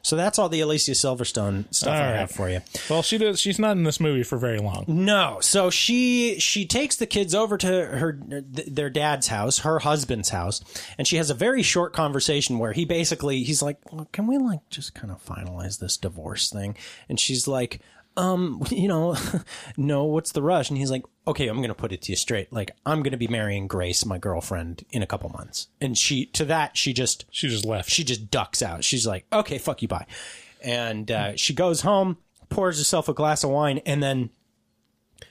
So that's all the Alicia Silverstone stuff All I right. have for you. Well, she does. She's not in this movie for very long. No, so she she takes the kids over to her th- their dad's house, her husband's house, and she has a very short conversation where he basically he's like, "Look, "Can we like just kind of finalize this divorce thing?" And she's like, "Um, you know, no, what's the rush?" And he's like, "Okay, I'm going to put it to you straight. Like, I'm going to be marrying Grace, my girlfriend, in a couple months." And she to that she just She just left. she just ducks out. She's like, okay, fuck you, bye. And uh, she goes home, pours herself a glass of wine, and then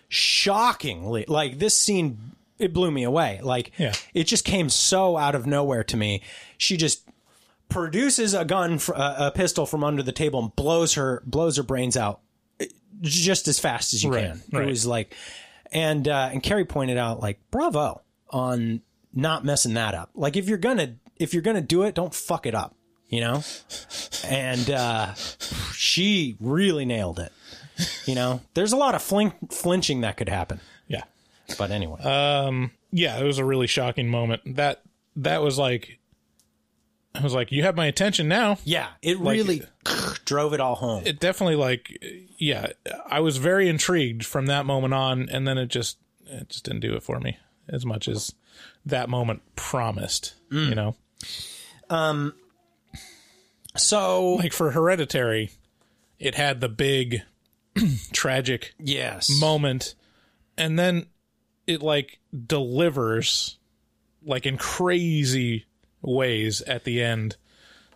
shockingly, like this scene, it blew me away. Like, Yeah. it just came so out of nowhere to me. She just produces a gun, a, pistol from under the table, and blows her blows her brains out just as fast as you Right, can. right. It was like, and uh, and Carrie pointed out, like, bravo on not messing that up. Like, if you're gonna if you're gonna do it, don't fuck it up. You know, and uh, she really nailed it. You know, there's a lot of flink- flinching that could happen. yeah. But anyway, yeah, it was a really shocking moment. That that was like I was like, you have my attention now. yeah, it like- really drove it all home. It definitely like yeah, I was very intrigued from that moment on and then it just it just didn't do it for me as much as that moment promised, Mm. you know. Um so Like for Hereditary, it had the big tragic yes, moment and then it like delivers like in crazy ways at the end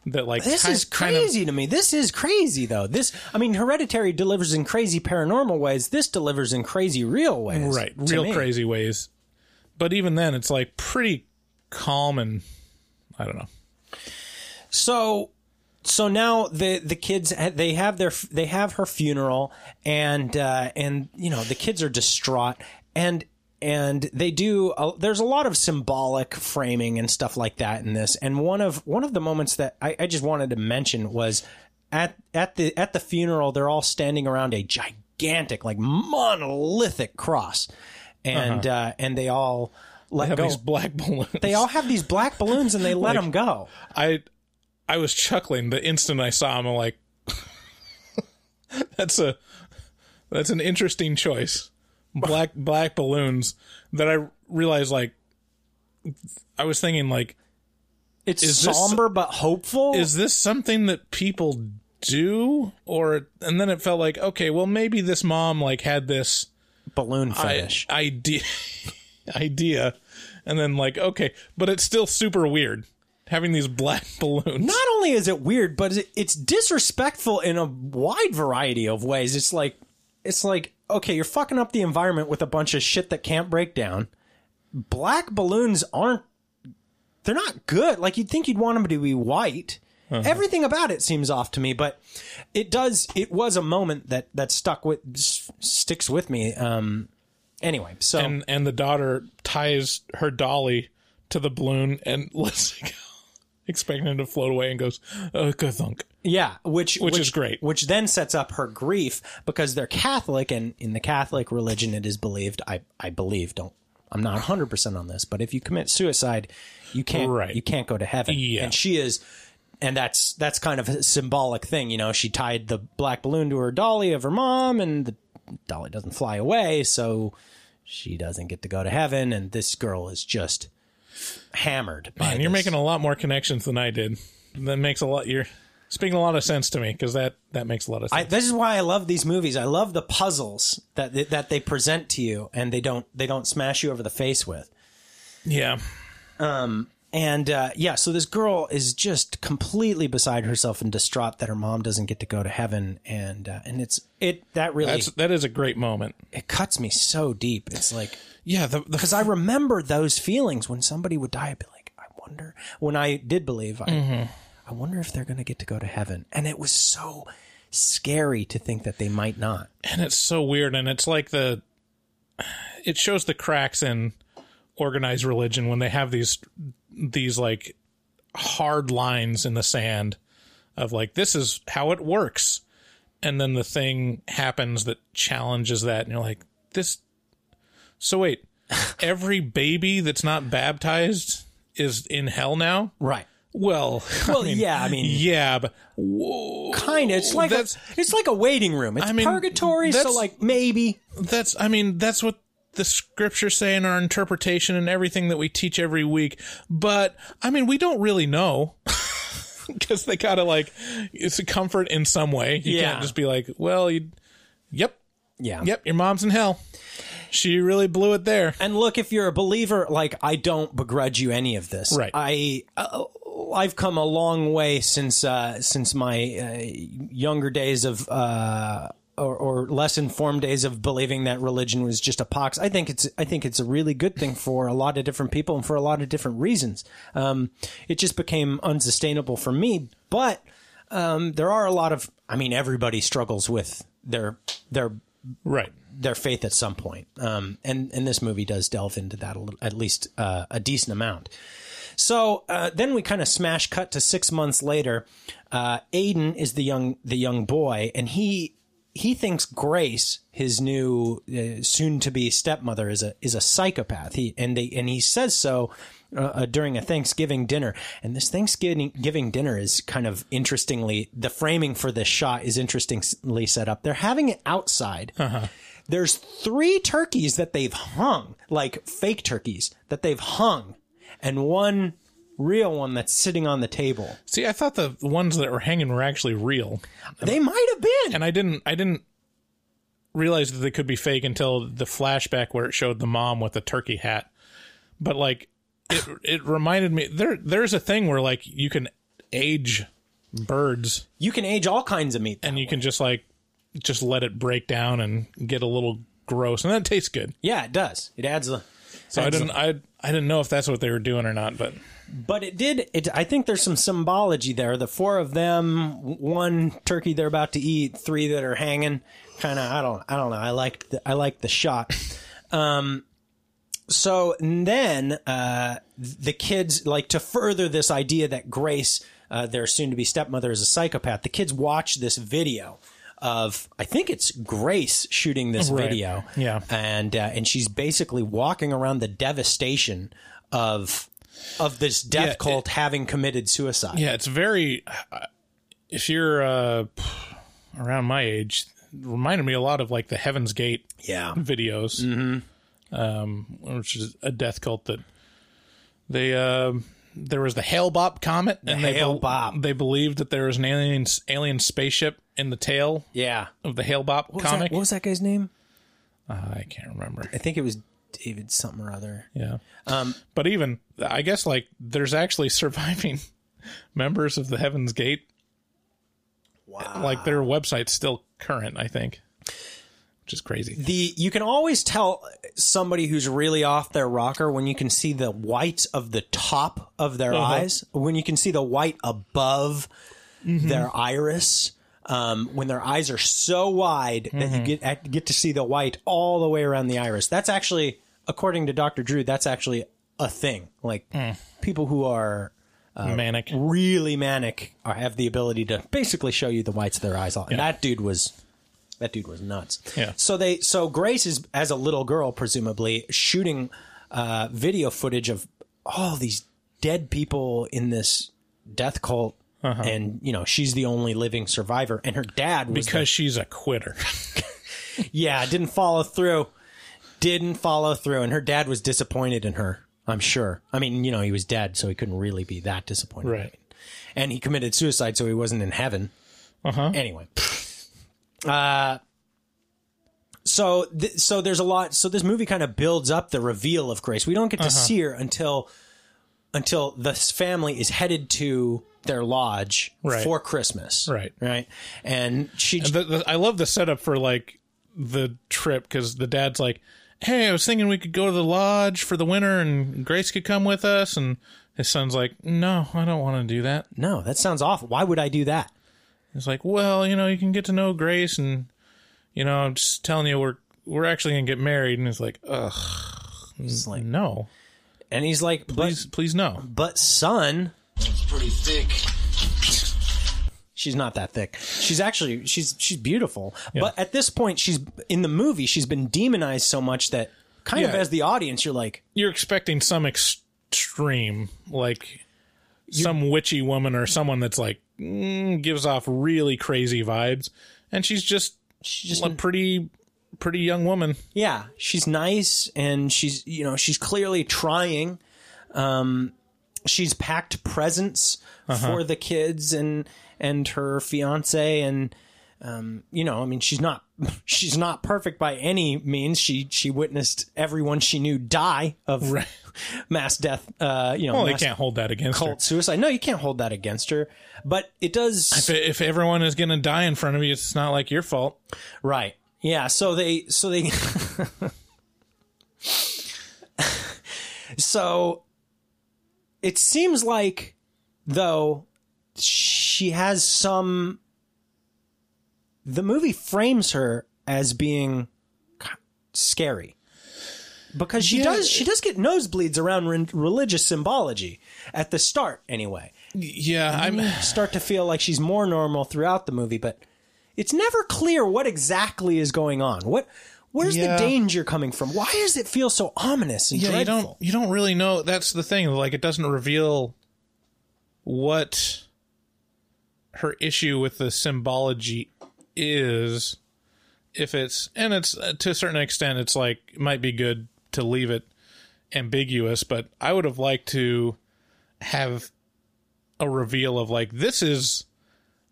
that like This ki- is kind of- crazy to me. This is crazy though. This, I mean, Hereditary delivers in crazy paranormal ways. This delivers in crazy real ways. right real me. crazy ways but even then it's like pretty calm and i don't know So, so now the the kids they have their they have her funeral and uh, and you know the kids are distraught and and they do a, there's a lot of symbolic framing and stuff like that in this. And one of one of the moments that I, I just wanted to mention was at at the at the funeral they're all standing around a gigantic like monolithic cross. And uh and they all let have go. these black balloons. They all have these black balloons and they let them go. I i was chuckling the instant i saw them i'm like that's a that's an interesting choice black black balloons that i realized like i was thinking like it's Is this- somber but hopeful? is this something that people do? Or and then it felt like okay well maybe this mom like had this balloon I- idea idea. And then like okay but it's still super weird having these black balloons. Not only is it weird, but it's disrespectful in a wide variety of ways. It's like it's like okay, you're fucking up the environment with a bunch of shit that can't break down. Black balloons aren't they're not good. Like you'd think you'd want them to be white. Everything about it seems off to me, but it does. It was a moment that that stuck with s- sticks with me. Um. Anyway, so and and the daughter ties her dolly to the balloon and lets it go expecting to float away and goes uh thunk Yeah, which, Which is great. Which then sets up her grief because they're Catholic, and in the Catholic religion, it is believed. I I believe. Don't. I'm not 100 percent on this, but if you commit suicide, you can't. Right. You can't go to heaven. Yeah. And she is. And that's that's kind of a symbolic thing, you know. She tied the black balloon to her dolly of her mom, and the dolly doesn't fly away, so she doesn't get to go to heaven. And this girl is just hammered. By and you're this. making a lot more connections than i did that makes a lot you're speaking a lot of sense to me because that that makes a lot of I, sense this is why I love these movies. I love the puzzles that they, that they present to you, and they don't they don't smash you over the face with. yeah um, And uh, yeah, so this girl is just completely beside herself and distraught that her mom doesn't get to go to heaven, and uh, and it's it that really that's that is a great moment it cuts me so deep. It's like yeah the, the because I remember those feelings when somebody would die. I'd be like, I wonder when I did believe. I, I wonder if they're going to get to go to heaven, and it was so scary to think that they might not. and it's so weird and it's like the it shows the cracks in organized religion when they have these these like hard lines in the sand of like this is how it works and then the thing happens that challenges that and you're like this so wait every baby that's not baptized is in hell now Right. Well, Well, yeah, I mean- yeah, but kind of. It's like a, it's like a waiting room. It's I mean, purgatory, so like maybe. that's I mean that's what the scriptures say in our interpretation and everything that we teach every week. But I mean, we don't really know. Because they gotta like, it's a comfort in some way. You Yeah. can't just be like, well, you, yep, Yeah. yep, your mom's in hell. She really blew it there. And look, if you're a believer, like I don't begrudge you any of this. Right. I uh, I've come a long way since uh, since my uh, younger days of. Or, or less informed days of believing that religion was just a pox. I think it's I think it's a really good thing for a lot of different people and for a lot of different reasons. Um, it just became unsustainable for me, but um, there are a lot of. I mean, everybody struggles with their their Right. their faith at some point. Um, and and this movie does delve into that a little, at least uh, a decent amount. So uh, then we kind of smash cut to six months later. Uh, Aiden is the young the young boy, and he he thinks Grace, his new uh, soon to be stepmother, is a is a psychopath. He and they and he says so. Uh, uh, during a Thanksgiving dinner, and this Thanksgiving giving dinner is kind of interestingly the framing for this shot is interestingly set up. They're having it outside, there's three turkeys that they've hung, like fake turkeys that they've hung, and one real one that's sitting on the table. See, I thought the ones that were hanging were actually real, They might have been. and I didn't. I didn't realize that they could be fake until the flashback where it showed the mom with the turkey hat. But like, it it reminded me there. There's a thing where like you can age birds, You can age all kinds of meat. and you can just like just let it break down and get a little gross, and that tastes good. Yeah, it does. It adds a. So I adds a- didn't. I I didn't know if that's what they were doing or not, but But it did. It. I think there's some symbology there. The four of them, one turkey they're about to eat, three that are hanging. Kind of. I don't. I don't know. I like. The, I like the shot. Um. So then, uh, the kids like to further this idea that Grace, uh, their soon-to-be stepmother, is a psychopath. The kids watch this video of I think it's Grace shooting this Right. video. Yeah. and uh, and she's basically walking around the devastation of of this death Yeah, cult having committed suicide. Yeah, it's very. uh, If you're uh, around my age, reminded me a lot of like the Heaven's Gate Yeah. videos, mm-hmm. um, which is a death cult that they. Uh, there was the Hale Bopp comet, and they Hale Bopp. they believed that there was an alien alien spaceship in the tail Yeah. of the Hale Bopp What was, that, comet. what was that guy's name? Uh, I can't remember. I think it was David something or other. Yeah. Um, but even I guess like there's actually surviving members of the Heaven's Gate. Wow. Like their website's still current, I think. Which is crazy. The you can always tell somebody who's really off their rocker when you can see the white of the top of their Uh-huh. eyes, when you can see the white above Mm-hmm. their iris. Um, when their eyes are so wide that Mm-hmm. you get get to see the white all the way around the iris. That's actually, according to Dr. Drew, that's actually a thing. Like Mm. people who are Manic. really manic are, have the ability to basically show you the whites of their eyes. And that dude was that dude was nuts. Yeah. So they so Grace is as a little girl presumably shooting uh, video footage of all these dead people in this death cult. And you know she's the only living survivor, and her dad was Because she's a quitter. yeah didn't follow through, didn't follow through, and her dad was disappointed in her. I'm sure. I mean, you know, he was dead, so he couldn't really be that disappointed. right. and he committed suicide, so he wasn't in heaven. Uh huh. Anyway, uh, so th- so there's a lot. So this movie kind of builds up the reveal of Grace. We don't get to see her until until this family is headed to their lodge Right. for Christmas. Right. right, and she The, the, I love the setup for like the trip because the dad's like, "Hey, I was thinking we could go to the lodge for the winter, and Grace could come with us." And his son's like, "No, I don't want to do that." no, that sounds awful. Why would I do that? He's like, "Well, you know, you can get to know Grace, and you know, I'm just telling you, we're we're actually gonna get married." And he's like, "Ugh, he's like, no, and he's like, please, but please, no." but son, It's pretty thick. she's not that thick. She's actually she's she's beautiful. But at this point she's in the movie she's been demonized so much that kind of as the audience you're like You're expecting some extreme, like some witchy woman or someone that's like mm, gives off really crazy vibes, and she's just She's just a pretty pretty young woman. Yeah, she's nice and she's you know she's clearly trying. Um, she's packed presents for the kids and and her fiance and um, you know I mean she's not she's not perfect by any means. She she witnessed everyone she knew die of Right. mass death. Uh, you know, Well, they can't hold that against her. suicide. No, you can't hold that against her. But it does. If, if everyone is going to die in front of you, it's not like your fault. Right. Yeah. So they. So they. so it seems like, though, she has some. The movie frames her as being scary because she Yeah. does she does get nosebleeds around re- religious symbology at the start anyway Yeah, I'm. start to feel like she's more normal throughout the movie, but it's never clear what exactly is going on. What where's Yeah. the danger coming from? Why does it feel so ominous and Yeah, you don't you don't really know. That's the thing. Like, it doesn't reveal what her issue with the symbology is. If it's and it's uh, to a certain extent, it's like it might be good to leave it ambiguous. But I would have liked to have a reveal of like this is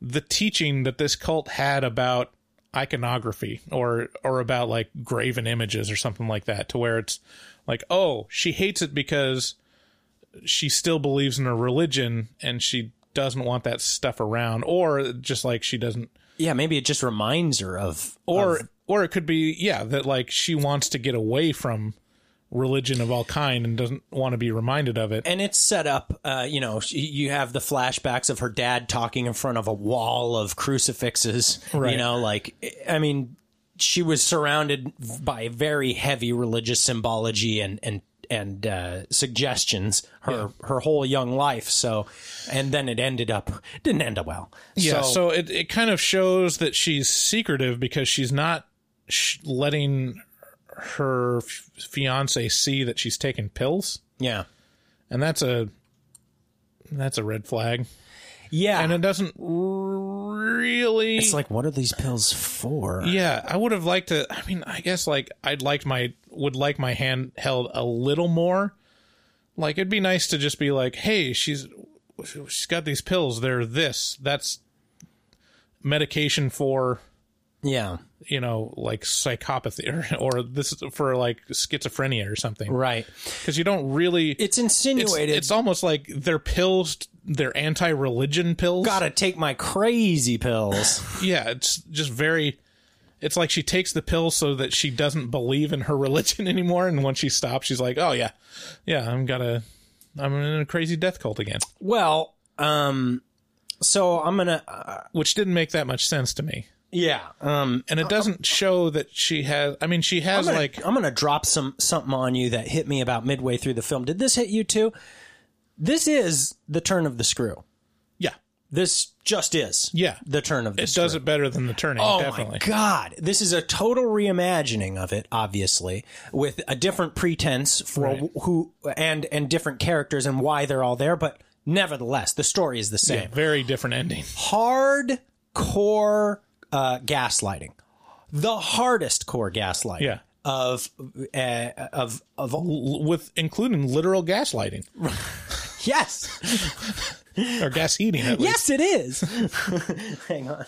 the teaching that this cult had about iconography or or about like graven images or something like that to where it's like oh she hates it because she still believes in her religion and she doesn't want that stuff around or just like she doesn't Yeah, maybe it just reminds her of or of- or it could be yeah that like she wants to get away from religion of all kind and doesn't want to be reminded of it and it's set up. Uh, you know, she- you have the flashbacks of her dad talking in front of a wall of crucifixes. You know, like I mean, she was surrounded by very heavy religious symbology and and and uh, suggestions her her whole young life. So, and then it ended up didn't end up well. Yeah, so, it, it kind of shows that she's secretive because she's not sh- letting her f- fiance see that she's taking pills, yeah, and that's a that's a red flag. yeah. And it doesn't really. it's like, what are these pills for? yeah, I would have liked to. I mean, I guess like I'd like my would like my hand held a little more. Like it'd be nice to just be like, hey, she's she's got these pills. They're this. That's medication for yeah, you know, like psychopathy or, or this is for like schizophrenia or something. right. Because you don't really. It's it's, insinuated. it's almost like they're pills, they're anti religion pills. gotta take my crazy pills. Yeah, it's just very. It's like she takes the pill so that she doesn't believe in her religion anymore. And once she stops, she's like, oh, yeah, yeah, I'm gonna, I'm in a crazy death cult again. well, um, so I'm gonna, uh, Which didn't make that much sense to me. yeah, um, And it doesn't show that she has. I mean, she I'm has gonna, like. I'm gonna drop some something on you that hit me about midway through the film. Did this hit you too? This is the turn of the screw. This just is. Yeah. the turn of the It screw. does it better than the turning, Oh definitely. my god! This is a total reimagining of it, obviously, with a different pretense for Right. who and and different characters and why they're all there. But nevertheless, the story is the same. Yeah, very different ending. Hardcore uh, gaslighting, the hardest core gaslighting. Yeah. Of uh, of of with including literal gaslighting yes or gas heating. At least. yes it is. Hang on.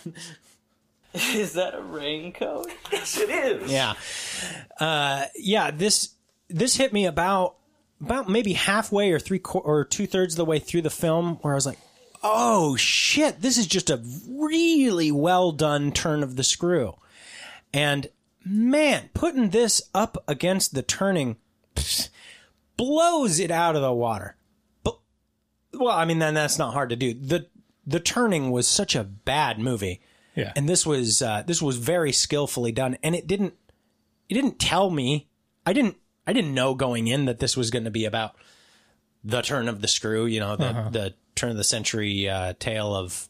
Is that a raincoat? Yes, it is. Yeah. Uh, yeah, this this hit me about about maybe halfway or three qu- or two thirds of the way through the film, where I was like, "Oh shit, this is just a really well done turn of the screw," and man, putting this up against the turning pfft, blows it out of the water. Well, I mean, then that's not hard to do. the The turning was such a bad movie Yeah. and this was uh, this was very skillfully done and it didn't it didn't tell me i didn't i didn't know going in that this was going to be about the turn of the screw you know the Uh-huh. the turn of the century uh, tale of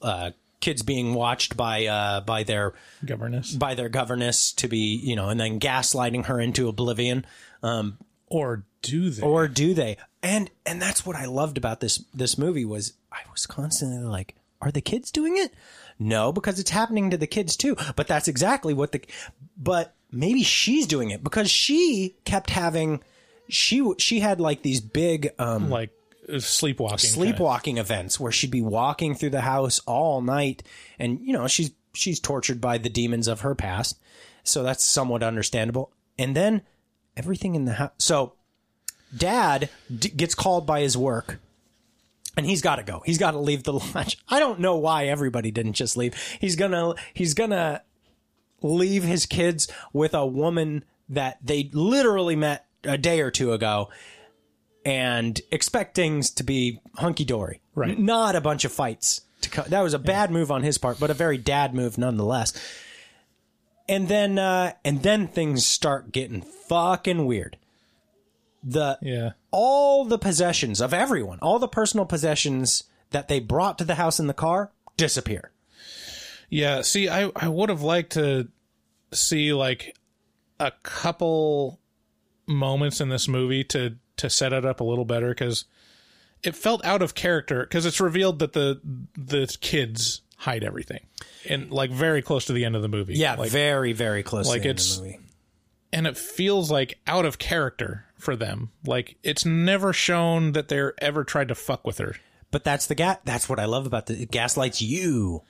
uh, kids being watched by uh, by their governess. by their governess to be you know and then gaslighting her into oblivion um, Or do they? or do they? And and that's what I loved about this this movie was I was constantly like, are the kids doing it? No, because it's happening to the kids too. But that's exactly what the but maybe she's doing it because she kept having she she had like these big um like uh, sleepwalking. kinda. sleepwalking events where she'd be walking through the house all night and you know she's she's tortured by the demons of her past so that's somewhat understandable and then everything in the house so dad d- gets called by his work and he's got to go he's got to leave the lodge i don't know why everybody didn't just leave he's gonna he's gonna leave his kids with a woman that they literally met a day or two ago and expect things to be hunky dory. Right. Not a bunch of fights. To co- that was a bad move on his part, but a very dad move nonetheless. And then, uh, and then things start getting fucking weird. The Yeah. all the possessions of everyone, all the personal possessions that they brought to the house in the car disappear. Yeah, see, I, I would have liked to see like a couple moments in this movie to to set it up a little better because it felt out of character because it's revealed that the the kids hide everything and like very close to the end of the movie. Yeah, like, very, very close like to the end it's- of the movie. And it feels like out of character for them. Like it's never shown that they're ever tried to fuck with her. But that's the gas. That's what I love about the it gaslights you.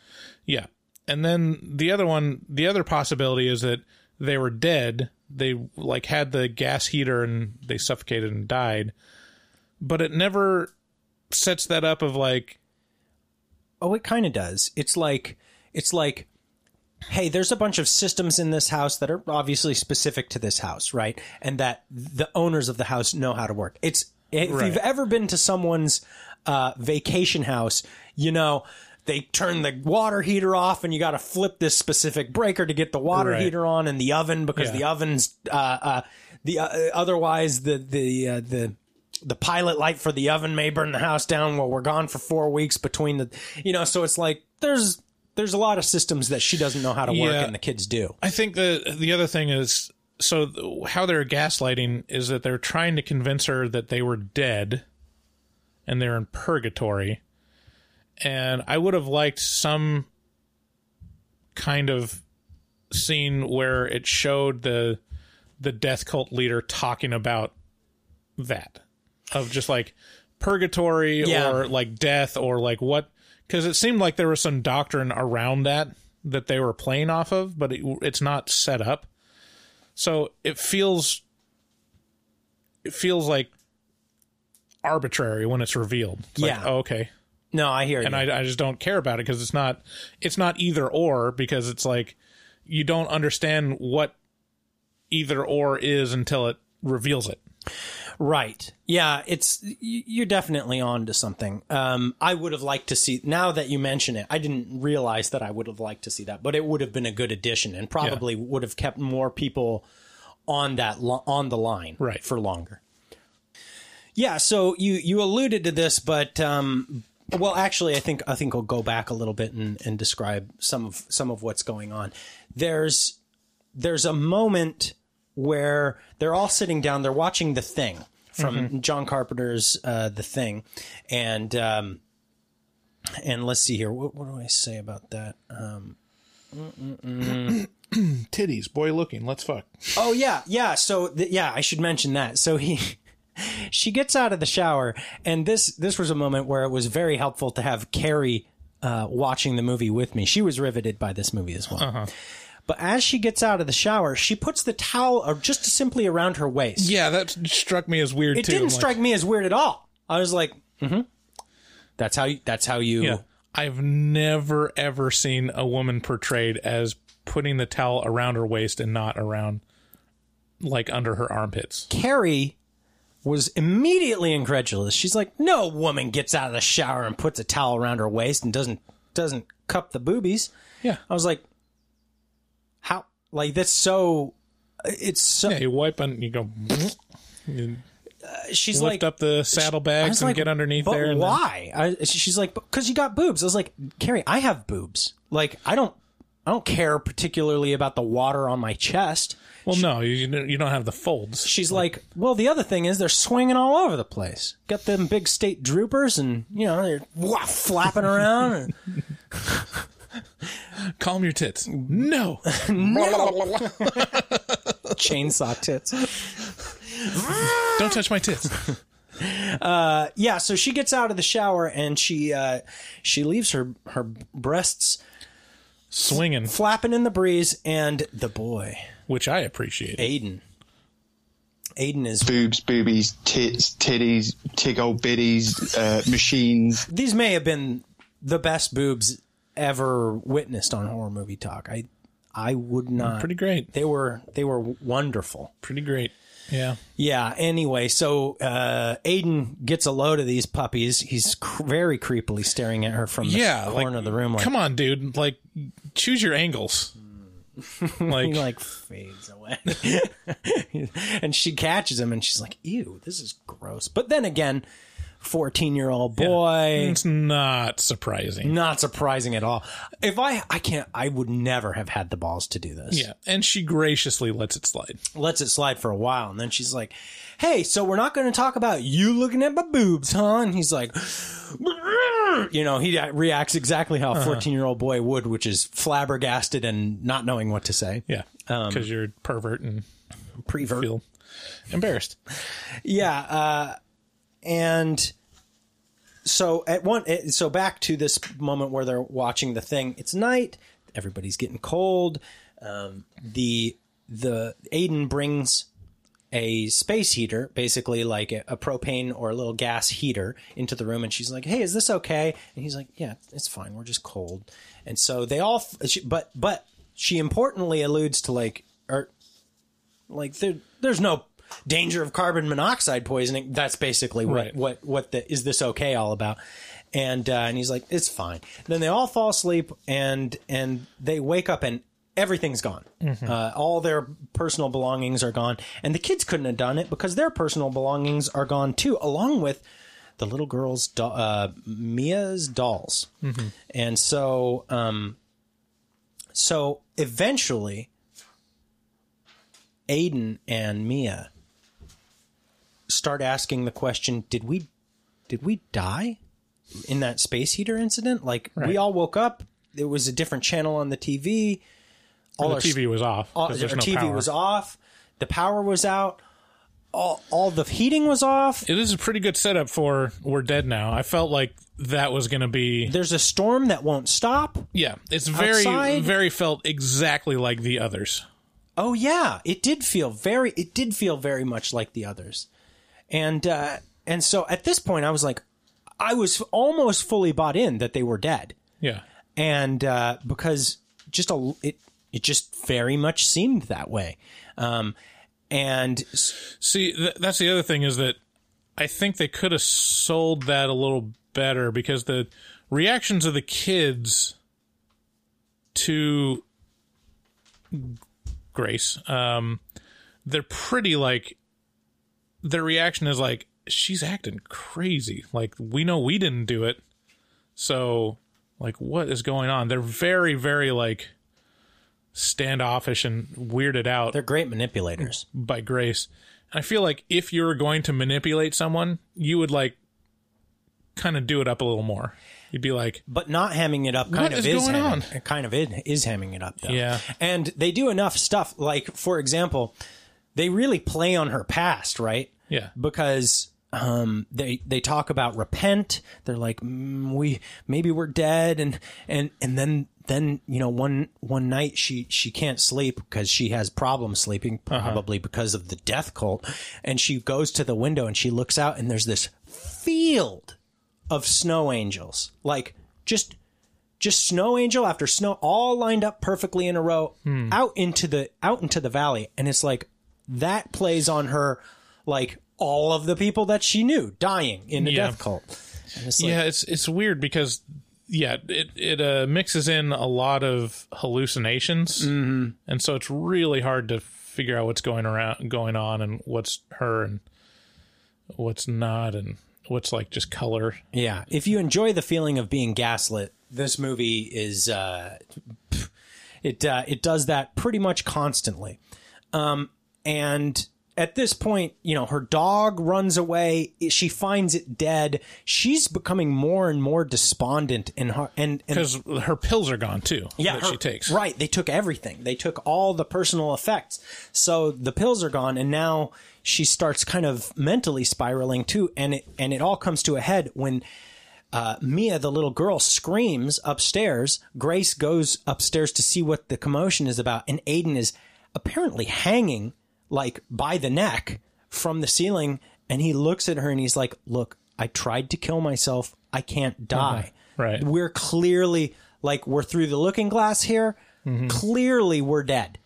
Yeah. And then the other one, the other possibility is that they were dead. They like had the gas heater and they suffocated and died. But it never sets that up of like, Oh, it kind of does. It's like it's like hey, there's a bunch of systems in this house that are obviously specific to this house, right? And that the owners of the house know how to work. It's if Right. you've ever been to someone's uh, vacation house, you know, they turn the water heater off and you got to flip this specific breaker to get the water Right. heater on and the oven because Yeah. the oven's uh, uh, the uh, otherwise the the uh, the the pilot light for the oven may burn the house down while we're gone for four weeks between the you know so it's like there's there's a lot of systems that she doesn't know how to work Yeah. and the kids do I think the the other thing is so th- how they're gaslighting is that they're trying to convince her that they were dead and they're in purgatory. And I would have liked some kind of scene where it showed the the death cult leader talking about that of just like purgatory Yeah. or like death or like what because it seemed like there was some doctrine around that that they were playing off of but it, it's not set up. So it feels it feels like arbitrary when it's revealed. It's like, Yeah. oh, okay. No i hear and you. And I, I just don't care about it because it's not it's not either or because it's like you don't understand what either or is until it reveals it right. Yeah it's you're definitely on to something. Um i would have liked to see now that you mention it i didn't realize that i would have liked to see that but it would have been a good addition and probably would have kept more people on that on the line Right. for longer. Yeah so you you alluded to this but um well actually i think i think i'll go back a little bit and, and describe some of some of what's going on. There's there's a moment where they're all sitting down they're watching the thing from john carpenter's uh the thing and um and let's see here what, what do i say about that um titties boy looking let's fuck Oh yeah, yeah. So th- yeah, I should mention that. So he, she gets out of the shower, and this this was a moment where it was very helpful to have Carrie uh, watching the movie with me. She was riveted by this movie as well. But as she gets out of the shower, she puts the towel uh, just simply around her waist. yeah that struck me as weird it too didn't I'm like, strike me as weird at all. I was like, mm-hmm. That's how you. That's how you. yeah i've never ever seen a woman portrayed as putting the towel around her waist and not around like under her armpits Carrie was immediately incredulous. She's like, "No woman gets out of the shower and puts a towel around her waist and doesn't doesn't cup the boobies." yeah I was like, "How? Like that's so? It's so." yeah you wipe and you go you she's like lift like, up the saddlebags and like, get underneath "But there and then- why? I, she's like, "Because you got boobs." I was like, "Carrie, I have boobs. Like, I don't." I don't care particularly about the water on my chest. Well, no, you you don't have the folds. She's like, well, the other thing is they're swinging all over the place. Got them big state droopers, and you know they're wah, flapping around. And, Calm your tits. No. chainsaw tits. Don't touch my tits. Yeah, so she gets out of the shower and she uh, she leaves her her breasts Swinging, flapping in the breeze, and the boy which I appreciate. Aiden. Aiden is. Boobs, boobies, tits, titties, tickle bitties, uh, machines. These may have been the best boobs ever witnessed on horror movie talk. I I would not. Pretty great. They were they were wonderful. Pretty great. Yeah. Yeah. Anyway, so uh, Aiden gets a load of these puppies. He's cr- very creepily staring at her from the Yeah. corner like, of the room. Like, come on, dude. Like, choose your angles. like, he like fades away, and she catches him, and she's like, "Ew, this is gross." But then again, fourteen-year-old boy. it's not surprising. Not surprising at all. If I, I can't, I would never have had the balls to do this. Yeah. And she graciously lets it slide. lets it slide for a while, and then she's like, "Hey, so we're not going to talk about you looking at my boobs, huh?" And he's like, you know, he reacts exactly how a fourteen-year-old boy would, which is flabbergasted and not knowing what to say. Yeah. Because you're pervert and Prevert. feel embarrassed. Yeah, uh, and so at one, so back to this moment where they're watching the thing. It's night. Everybody's getting cold. Um, the the Aiden brings a space heater, basically like a, a propane or a little gas heater, into the room, and she's like, "Hey, is this okay?" And he's like, "Yeah, it's fine. We're just cold." And so they all, but but she importantly alludes to like, or like there, there's no danger of carbon monoxide poisoning. That's basically what Right. what what the is this okay all about? And uh, and he's like, it's fine. Then they all fall asleep and and they wake up and everything's gone. Uh, all their personal belongings are gone, and the kids couldn't have done it because their personal belongings are gone too, along with the little girl's do- uh, Mia's dolls. And so um, so eventually Aiden and Mia start asking the question, did we did we die in that space heater incident? Like we all woke up, there was a different channel on the TV. All the our TV was off. all, our no TV power. was off, the power was out, all all the heating was off. It is a pretty good setup for we're dead now. I felt like that was going to be. There's a storm that won't stop. Yeah, it's very, Outside? very felt exactly like the others. Oh yeah, it did feel very it did feel very much like the others. And uh and so at this point I was like I was almost fully bought in that they were dead. Yeah. And uh because just a it it just very much seemed that way. Um and See, th- that's the other thing is that I think they could have sold that a little better because the reactions of the kids to Grace, um, they're pretty like their reaction is like she's acting crazy. Like we know we didn't do it, so like what is going on? They're very, very like standoffish and weirded out they're great manipulators. by grace. And I feel like if you're going to manipulate someone, you would like kind of do it up a little more. You'd be like, But not hamming it up kind What of is is going hamming, on? It kind of is, is hamming it up though. Yeah. And they do enough stuff like for example, they really play on her past, right? yeah, because um, they they talk about repent. They're like, mm, we maybe we're dead, and and and then then you know one one night she she can't sleep because she has problems sleeping, probably because of the death cult, and she goes to the window and she looks out and there's this field of snow angels, like just just snow angel after snow all lined up perfectly in a row out into the out into the valley. And it's like that plays on her like all of the people that she knew dying in the Yeah. death cult it's like, yeah. It's it's weird because yeah, it it uh, mixes in a lot of hallucinations, mm-hmm. and so it's really hard to figure out what's going around going on and what's her and what's not and what's like just color. yeah if you enjoy the feeling of being gaslit this movie is uh It uh, it does that pretty much constantly. Um, and at this point, you know, her dog runs away. She finds it dead. She's becoming more and more despondent and her, and, because her pills are gone too. yeah, that her- she takes. Right. They took everything. They took all the personal effects. So the pills are gone, and now she starts kind of mentally spiraling too. And it and it all comes to a head when uh, Mia, the little girl, screams upstairs. Grace goes upstairs to see what the commotion is about, and Aiden is apparently hanging like by the neck from the ceiling. And he looks at her and he's like, "Look, I tried to kill myself. I can't uh-huh. die. Right. We're clearly like we're through the looking glass here. Mm-hmm. Clearly, we're dead."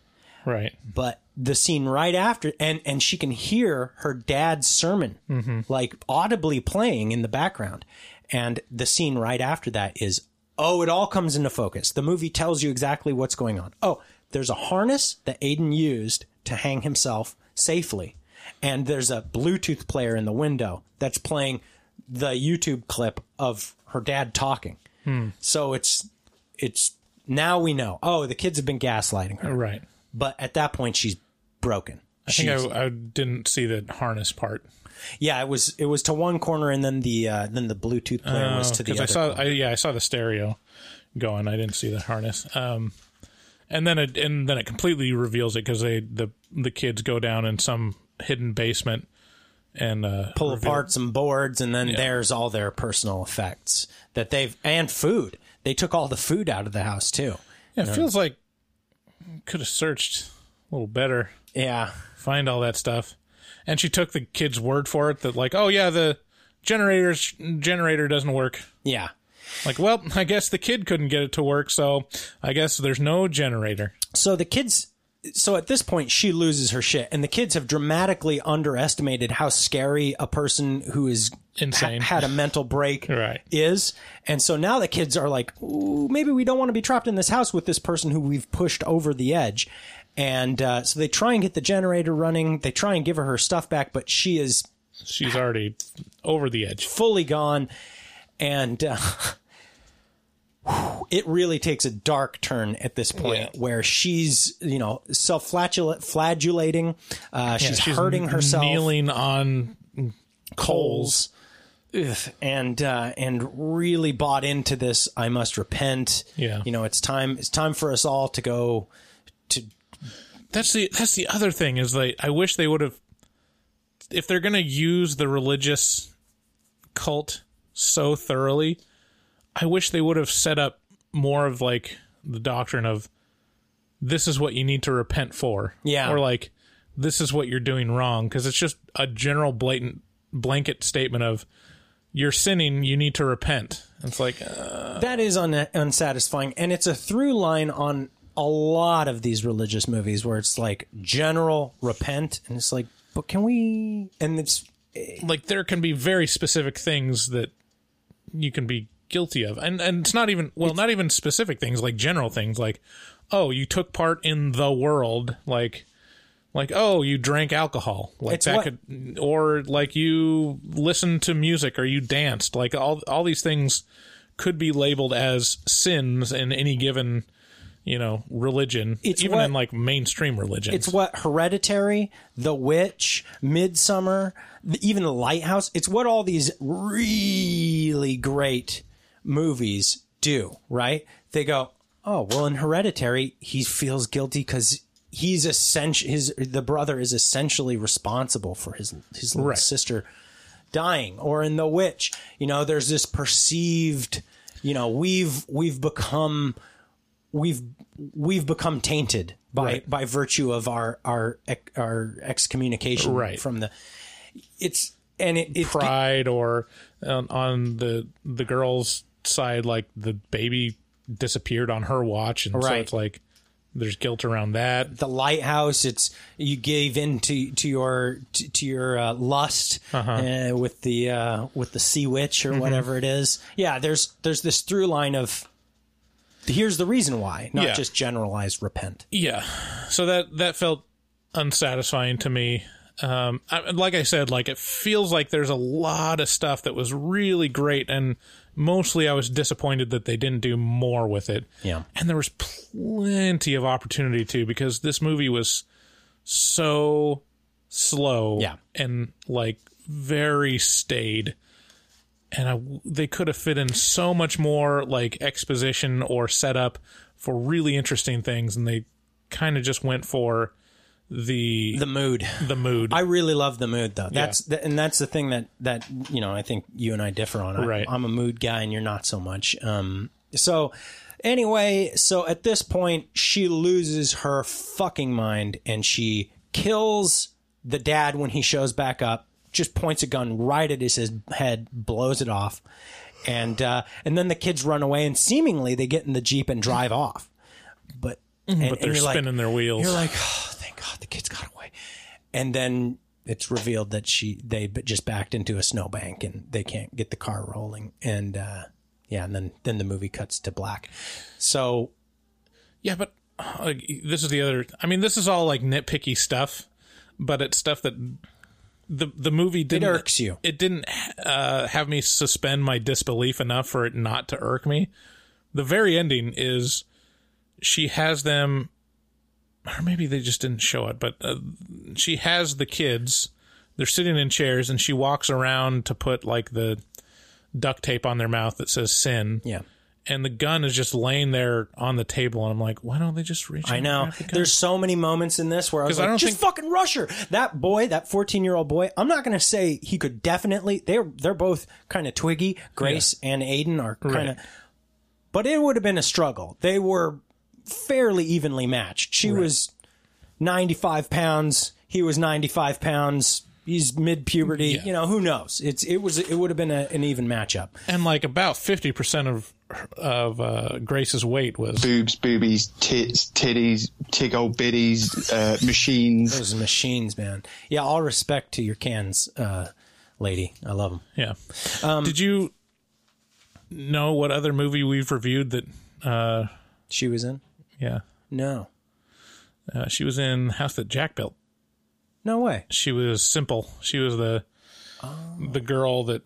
Right. but the scene right after and and she can hear her dad's sermon mm-hmm. like audibly playing in the background and the scene right after that is oh it all comes into focus the movie tells you exactly what's going on oh there's a harness that aiden used to hang himself safely and there's a bluetooth player in the window that's playing the youtube clip of her dad talking so it's it's now we know oh the kids have been gaslighting her Right. but at that point she's broken. I think I, I didn't see the harness part. yeah, it was it was to one corner and then the uh, then the Bluetooth player was to the because other. Oh, I saw. I, yeah, I saw the stereo going. I didn't see the harness. Um, and then it and then it completely reveals it because they the the kids go down in some hidden basement and uh, pull reveal- apart some boards and then there's all their personal effects that they've and food. They took all the food out of the house too. Yeah, it feels like could have searched a little better, Yeah. find all that stuff. And she took the kid's word for it that like, oh yeah, the generator's generator doesn't work. Yeah. Like, well, I guess the kid couldn't get it to work, so I guess there's no generator. So the kids so at this point she loses her shit and the kids have dramatically underestimated how scary a person who is Insane. ha- had a mental break Right. is and so now the kids are like Ooh, maybe we don't want to be trapped in this house with this person who we've pushed over the edge and uh, so they try and get the generator running they try and give her her stuff back but she is She's already over the edge. fully gone and uh, it really takes a dark turn at this point Yeah. where she's you know self flagellating uh, she's, she's hurting herself kneeling on coals Ugh, and uh, and really bought into this i must repent Yeah. you know it's time it's time for us all to go to That's the that's the other thing is like I wish they would have if they're gonna use the religious cult so thoroughly, I wish they would have set up more of like the doctrine of this is what you need to repent for. Yeah. Or like this is what you're doing wrong because it's just a general blatant blanket statement of you're sinning, you need to repent. It's like uh, that is un- unsatisfying and it's a through line on a lot of these religious movies where it's like general repent and it's like but can we and it's like there can be very specific things that you can be guilty of. And and it's not even well not even specific things like general things like oh you took part in the world like like oh you drank alcohol like It's that what- could or like you listened to music or you danced like all all these things could be labeled as sins in any given you know religion It's even what- in like mainstream religion it's what hereditary the witch Midsommar even the lighthouse it's what all these really great movies do right? They go oh well in hereditary he feels guilty because he's essential his the brother is essentially responsible for his his little Right. sister dying. Or in the witch you know there's this perceived you know we've we've become we've we've become tainted by Right. by virtue of our our our excommunication Right. from the it's and it, it pride or on, on the the girl's side like the baby disappeared on her watch. And so it's like there's guilt around that. The lighthouse it's you gave in to to your to, to your uh, lust uh, with the uh, with the sea witch or whatever it is. Yeah there's there's this through line of here's the reason why not Yeah. just generalized repent yeah so that that felt unsatisfying to me um I, like i said like it feels like there's a lot of stuff that was really great and mostly I was disappointed that they didn't do more with it. Yeah. And there was plenty of opportunity too because this movie was so slow Yeah. and like very staid. And I, they could have fit in so much more like exposition or setup for really interesting things, and they kind of just went for the The mood. the mood. I really love the mood though. That's the, and that's the thing that that you know I think you and I differ on. I, Right. I'm a mood guy and you're not so much. Um. So anyway, so at this point she loses her fucking mind and she kills the dad when he shows back up. Just points a gun right at his, head, blows it off, and uh, and then the kids run away and seemingly they get in the jeep and drive off. But and, but they're you're like- spinning their wheels. you're like, oh, thank God the kids got away. And then it's revealed that she they just backed into a snowbank and they can't get the car rolling. And uh, yeah, and then then the movie cuts to black. So Yeah, but uh, this is the other. I mean, this is all like nitpicky stuff, but it's stuff that the the movie didn't irks you. It didn't uh, have me suspend my disbelief enough for it not to irk me. The very ending is she has them, or maybe they just didn't show it, but uh, she has the kids. They're sitting in chairs, and she walks around to put like the duct tape on their mouth that says "sin." yeah, and the gun is just laying there on the table, and I'm like, why don't they just reach? I know. the? There's so many moments in this where I was I like, don't just think- fucking rush her. That boy, that 14 year old boy. I'm not gonna say he could definitely. They're they're both kind of twiggy. Grace and Aiden are kind of. Right. But it would have been a struggle. They were fairly evenly matched. She was 95 pounds. He was 95 pounds. He's mid puberty. Yeah. You know who knows? It's it was it would have been a, an even matchup. and like about fifty percent of of uh, Grace's weight was Boobs, boobies, tits, titties, tig old biddies, uh, machines. Those machines, man. Yeah, all respect to your cans, uh, lady. I love them. yeah. Um, Did you know what other movie we've reviewed that? Uh, She was in. yeah, No, uh, she was in House That Jack Built. no way. She was simple. She was the the girl that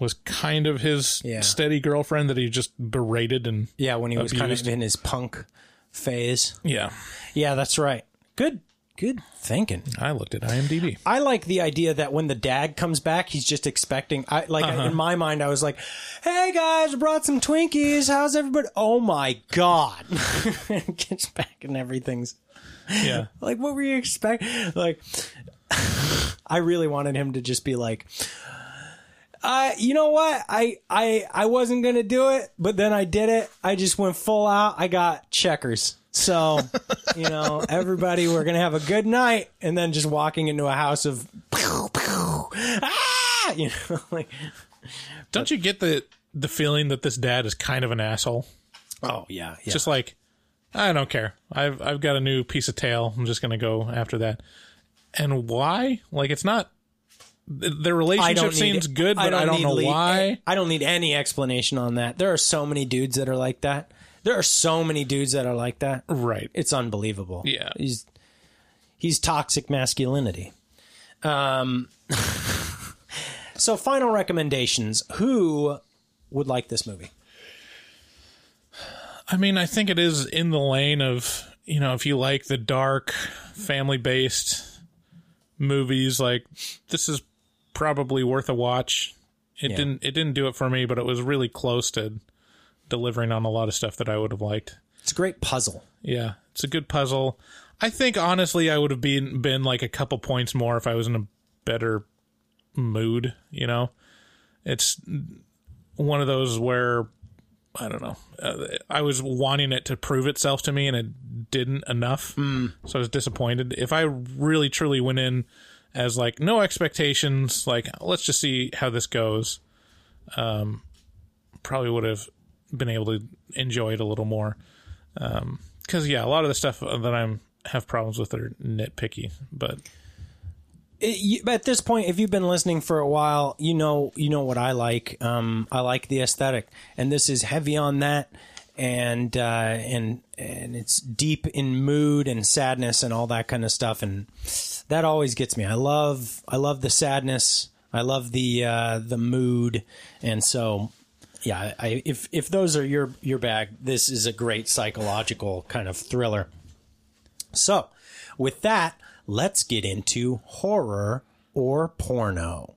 was kind of his Yeah. steady girlfriend that he just berated and Yeah, when he was kind of in his punk phase. yeah. Yeah, that's right. Good, good thinking. I looked at IMDb. I like the idea that when the dad comes back, he's just expecting. I like uh-huh. in my mind, I was like, "Hey guys, I brought some Twinkies. How's everybody?" Oh my god! Gets back and everything's Yeah. like, what were you expecting? Like, I really wanted him to just be like, uh, you know what? I, I, I wasn't going to do it, but then I did it. I just went full out. I got checkers. So, you know, everybody, we're going to have a good night. And then just walking into a house of, ah, you know, like, Don't you get the the feeling that this dad is kind of an asshole? oh yeah, yeah. Just like I don't care. I've I've got a new piece of tail. I'm just gonna go after that. And why? Like it's not. Th- Their relationship seems good, but I don't, need know le- why. I don't need any explanation on that. There are so many dudes that are like that. There are so many dudes that are like that. Right. It's unbelievable. Yeah. He's he's toxic masculinity. Um so final recommendations. Who would like this movie? I mean, I think it is in the lane of you know if you like the dark family based movies, like this is probably worth a watch. It Yeah. didn't it didn't do it for me, but it was really close to delivering on a lot of stuff that I would have liked. It's a great puzzle. Yeah, it's a good puzzle. I think honestly, I would have been been like a couple points more if I was in a better mood. You know, it's one of those where I don't know. Uh, I was wanting it to prove itself to me, and it didn't enough. So I was disappointed. If I really truly went in as like no expectations, like let's just see how this goes, um, probably would have been able to enjoy it a little more. Um, because yeah, a lot of the stuff that I'm have problems with are nitpicky, but It, you, at this point, if you've been listening for a while, you know you know what I like. Um, I like the aesthetic, and this is heavy on that, and uh, and and it's deep in mood and sadness and all that kind of stuff, and that always gets me. I love I love the sadness. I love the uh, the mood, and so yeah, I, if if those are your your bag, this is a great psychological kind of thriller. So, with that, let's get into horror or porno.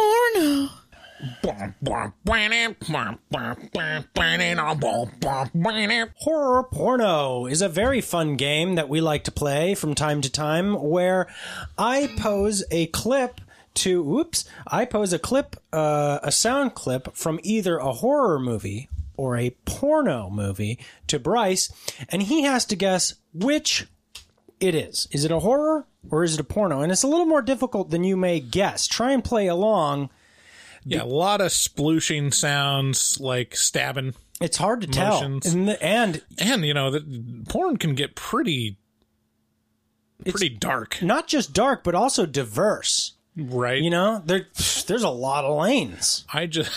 Porno. Horror Porno is a very fun game that we like to play from time to time where I pose a clip to, oops, I pose a clip, uh, a sound clip from either a horror movie or a porno movie to Bryce, and he has to guess which it is. Is it a horror or is it a porno? And it's a little more difficult than you may guess. Try and play along. Yeah, a lot of splooshing sounds like stabbing. It's hard to tell. And, the, and And you know, the porn can get pretty pretty dark, not just dark, but also diverse. right? You know, there there's a lot of lanes. I just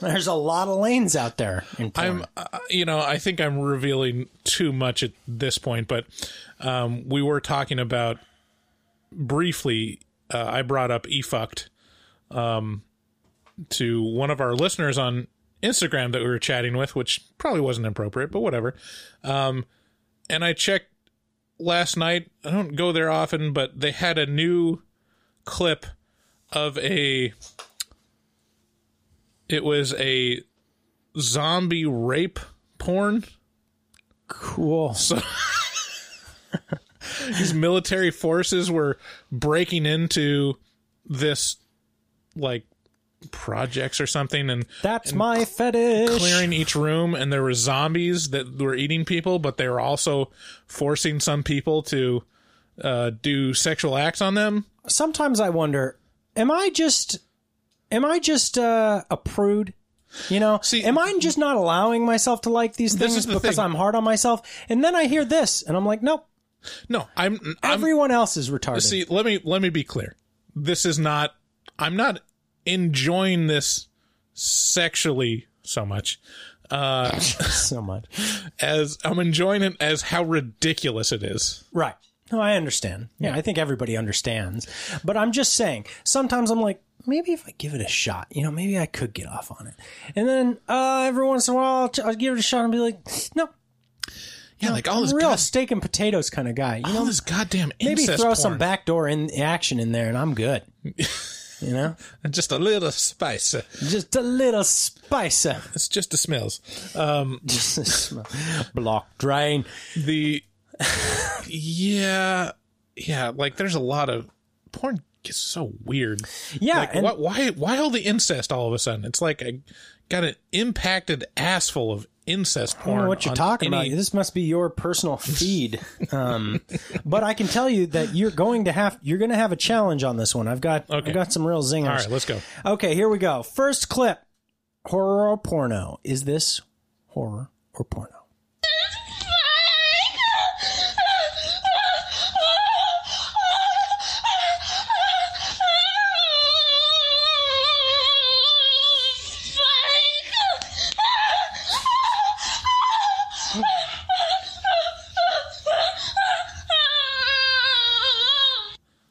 There's a lot of lanes out there in porn. I'm uh, you know, I think I'm revealing too much at this point, but um, we were talking about briefly uh, I brought up efucked um to one of our listeners on Instagram that we were chatting with, which probably wasn't appropriate, but whatever. Um, and I checked last night. I don't go there often, but they had a new clip of a. It was a zombie rape porn. cool. So these military forces were breaking into this like projects or something and That's my fetish. clearing each room and there were zombies that were eating people but they were also forcing some people to uh, do sexual acts on them Sometimes I wonder, am I just am I just uh, a prude? You know, See- am I just not allowing myself to like these things the because thing. I'm hard on myself? And then I hear this, and I'm like, nope. No i'm, I'm Everyone else is retarded. see let me let me be clear this is not i'm not enjoying this sexually so much Uh so much. as i'm enjoying it as how ridiculous it is Right. No, I understand. Yeah, I think everybody understands. But I'm just saying, sometimes I'm like, maybe if I give it a shot, you know, maybe I could get off on it. And then uh, every once in a while, I'll, I'll give it a shot and be like, no, yeah like all this real god, steak and potatoes kind of guy. You all know, this goddamn maybe throw porn. some backdoor in action in there, and I'm good. you know, just a little spice just a little spice. it's just the smells um Just a smell. block drain. the yeah yeah like there's a lot of porn gets so weird Yeah, like and- why why all the incest all of a sudden it's like I got an impacted ass full of incest I don't know what you're talking any- about. This must be your personal feed. Um, but I can tell you that you're going to have you're going to have a challenge on this one. I've got Okay. I've got some real zingers. all right let's go Okay, here we go. First clip: horror or porno? Is this horror or porno?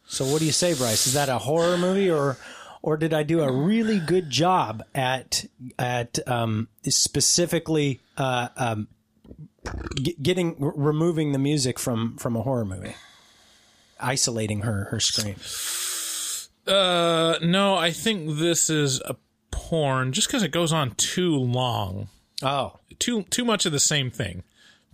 So what do you say, Bryce? Is that a horror movie or or did I do a really good job at at um, specifically uh, um, g- getting r- removing the music from from a horror movie, isolating her her scream? uh no i think this is a porn just because it goes on too long Oh, too too much of the same thing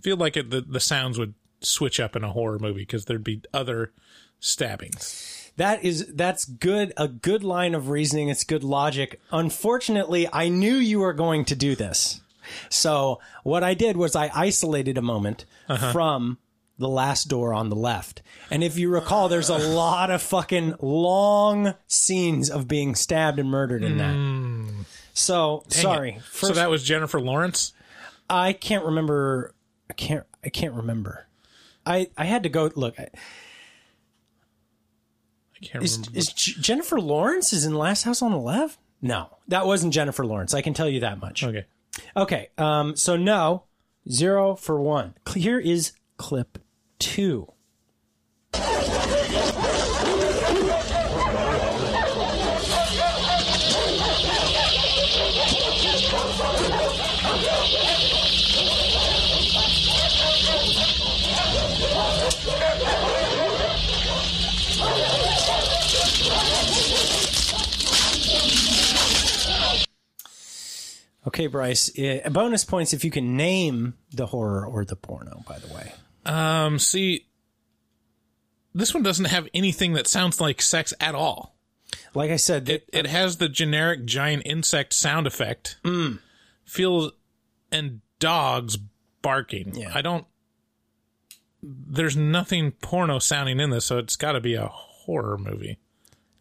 feel like it, the, the sounds would switch up in a horror movie because there'd be other stabbings That is that's good a good line of reasoning. It's good logic. Unfortunately, I knew you were going to do this. So what I did was I isolated a moment uh-huh. from the last door on the left. And if you recall, there's a lot of fucking long scenes of being stabbed and murdered in that. Hmm. So Dang sorry. First, so that was Jennifer Lawrence. I can't remember. I can't. I can't remember. I I had to go look. I- I can't Is, remember. is J- Jennifer Lawrence is in Last House on the Left? No, that wasn't Jennifer Lawrence. I can tell you that much. okay. Okay. Um. So no, zero for one. Here is clip two. Okay, Bryce. Uh, bonus points if you can name the horror or the porno. By the way. Um, see, this one doesn't have anything that sounds like sex at all. Like I said, It it has the generic giant insect sound effect. Mm. Feels and dogs barking. Yeah. I don't. There's nothing porno sounding in this, so it's got to be a horror movie,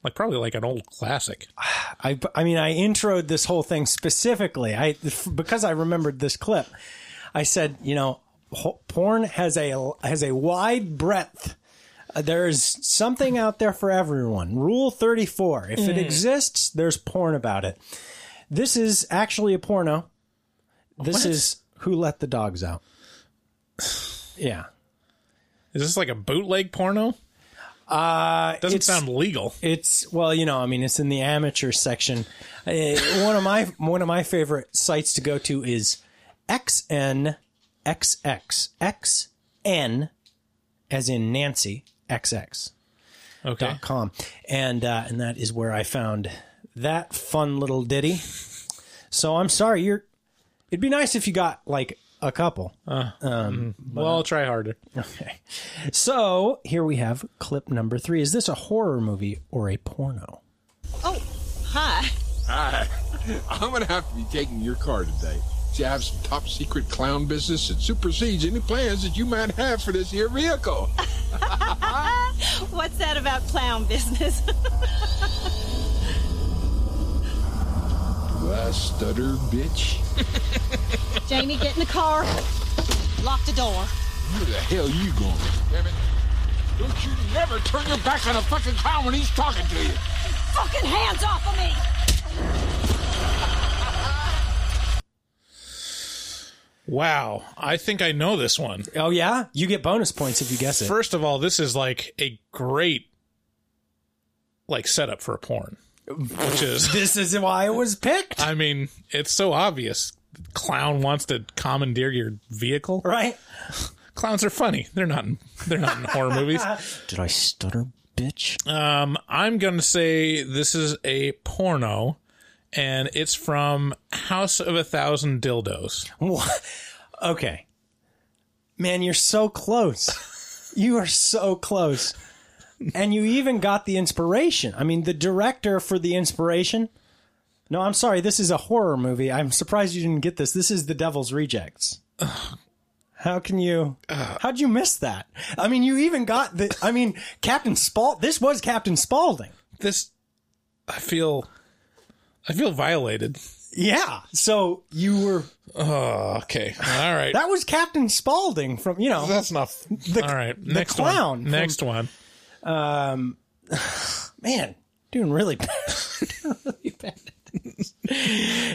like probably like an old classic. I, I mean, I introed this whole thing specifically. I because I remembered this clip. I said, you know, porn has a has a wide breadth. Uh, There's something out there for everyone. Rule 34. If it exists, there's porn about it. This is actually a porno. This What? is Who Let the Dogs Out. Yeah. Is this like a bootleg porno? Uh, Doesn't it's- sound legal. It's well, you know, I mean, it's in the amateur section. Uh, one of my one of my favorite sites to go to is XNXX XN, as in Nancy XX Okay. dot com, and uh, and that is where I found that fun little ditty. So I'm sorry, you're. It'd be nice if you got like a couple. Um, Well, I'll try harder. Okay. So here we have clip number three. Is this a horror movie or a porno? Oh, hi. Hi. I'm gonna have to be taking your car today. See, I have some top secret clown business that supersedes any plans that you might have for this here vehicle. What's that about clown business? Do I stutter, bitch? Jamie, get in the car. Lock the door. Where the hell you going? Damn it. Don't you never turn your back on a fucking clown when he's talking to you. Fucking hands off of me! Wow, I think I know this one. Oh yeah, you get bonus points if you guess it. First of all, this is like a great like setup for a porn, which is this is why it was picked, I mean, it's so obvious. Clown wants to commandeer your vehicle. right? Clowns are funny. They're not. In, they're not in horror movies. Did I stutter, bitch? Um, I'm gonna say this is a porno, and it's from House of a Thousand Dildos. What? Okay, man, you're so close. you are so close, and you even got the inspiration. I mean, the director for the inspiration. No, I'm sorry. This is a horror movie. I'm surprised you didn't get this. This is The Devil's Rejects. How can you? How'd you miss that? I mean, you even got the. I mean, Captain Spaulding. This was Captain Spaulding. This, I feel, I feel violated. Yeah. So you were. Oh, okay. All right. That was Captain Spaulding from you know. That's not. The- all right. the Next clown one. Next one. Um, man, doing really bad. doing really bad.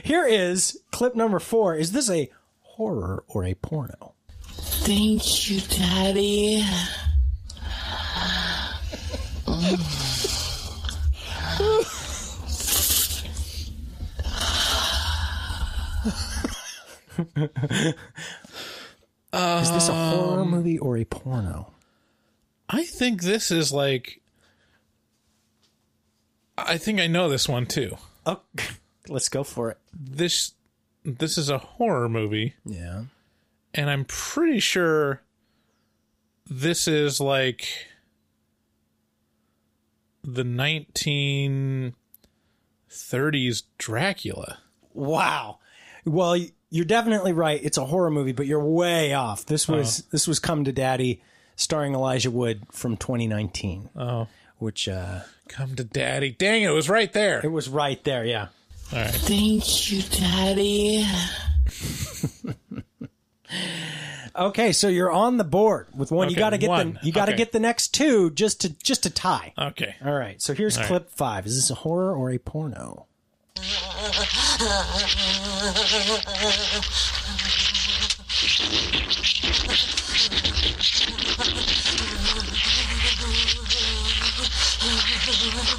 Here is clip number four. Is this a horror or a porno? Thank you, Daddy. Is this a horror Um, movie or a porno? I think this is like. I think I know this one too. Oh, let's go for it. This, this is a horror movie. Yeah. and I'm pretty sure this is like the 1930s Dracula. Wow. Well, you're definitely right. It's a horror movie, but you're way off. This was this was Come to Daddy, starring Elijah Wood from 2019. Oh, which uh, come to Daddy! Dang it, it was right there. It was right there. Yeah. All right. Thank you, Daddy. Okay, so you're on the board with one. you got to get one. the you got to Okay. get the next two just to just to tie. Okay. All right. So here's All right. clip five. Is this a horror or a porno? You'll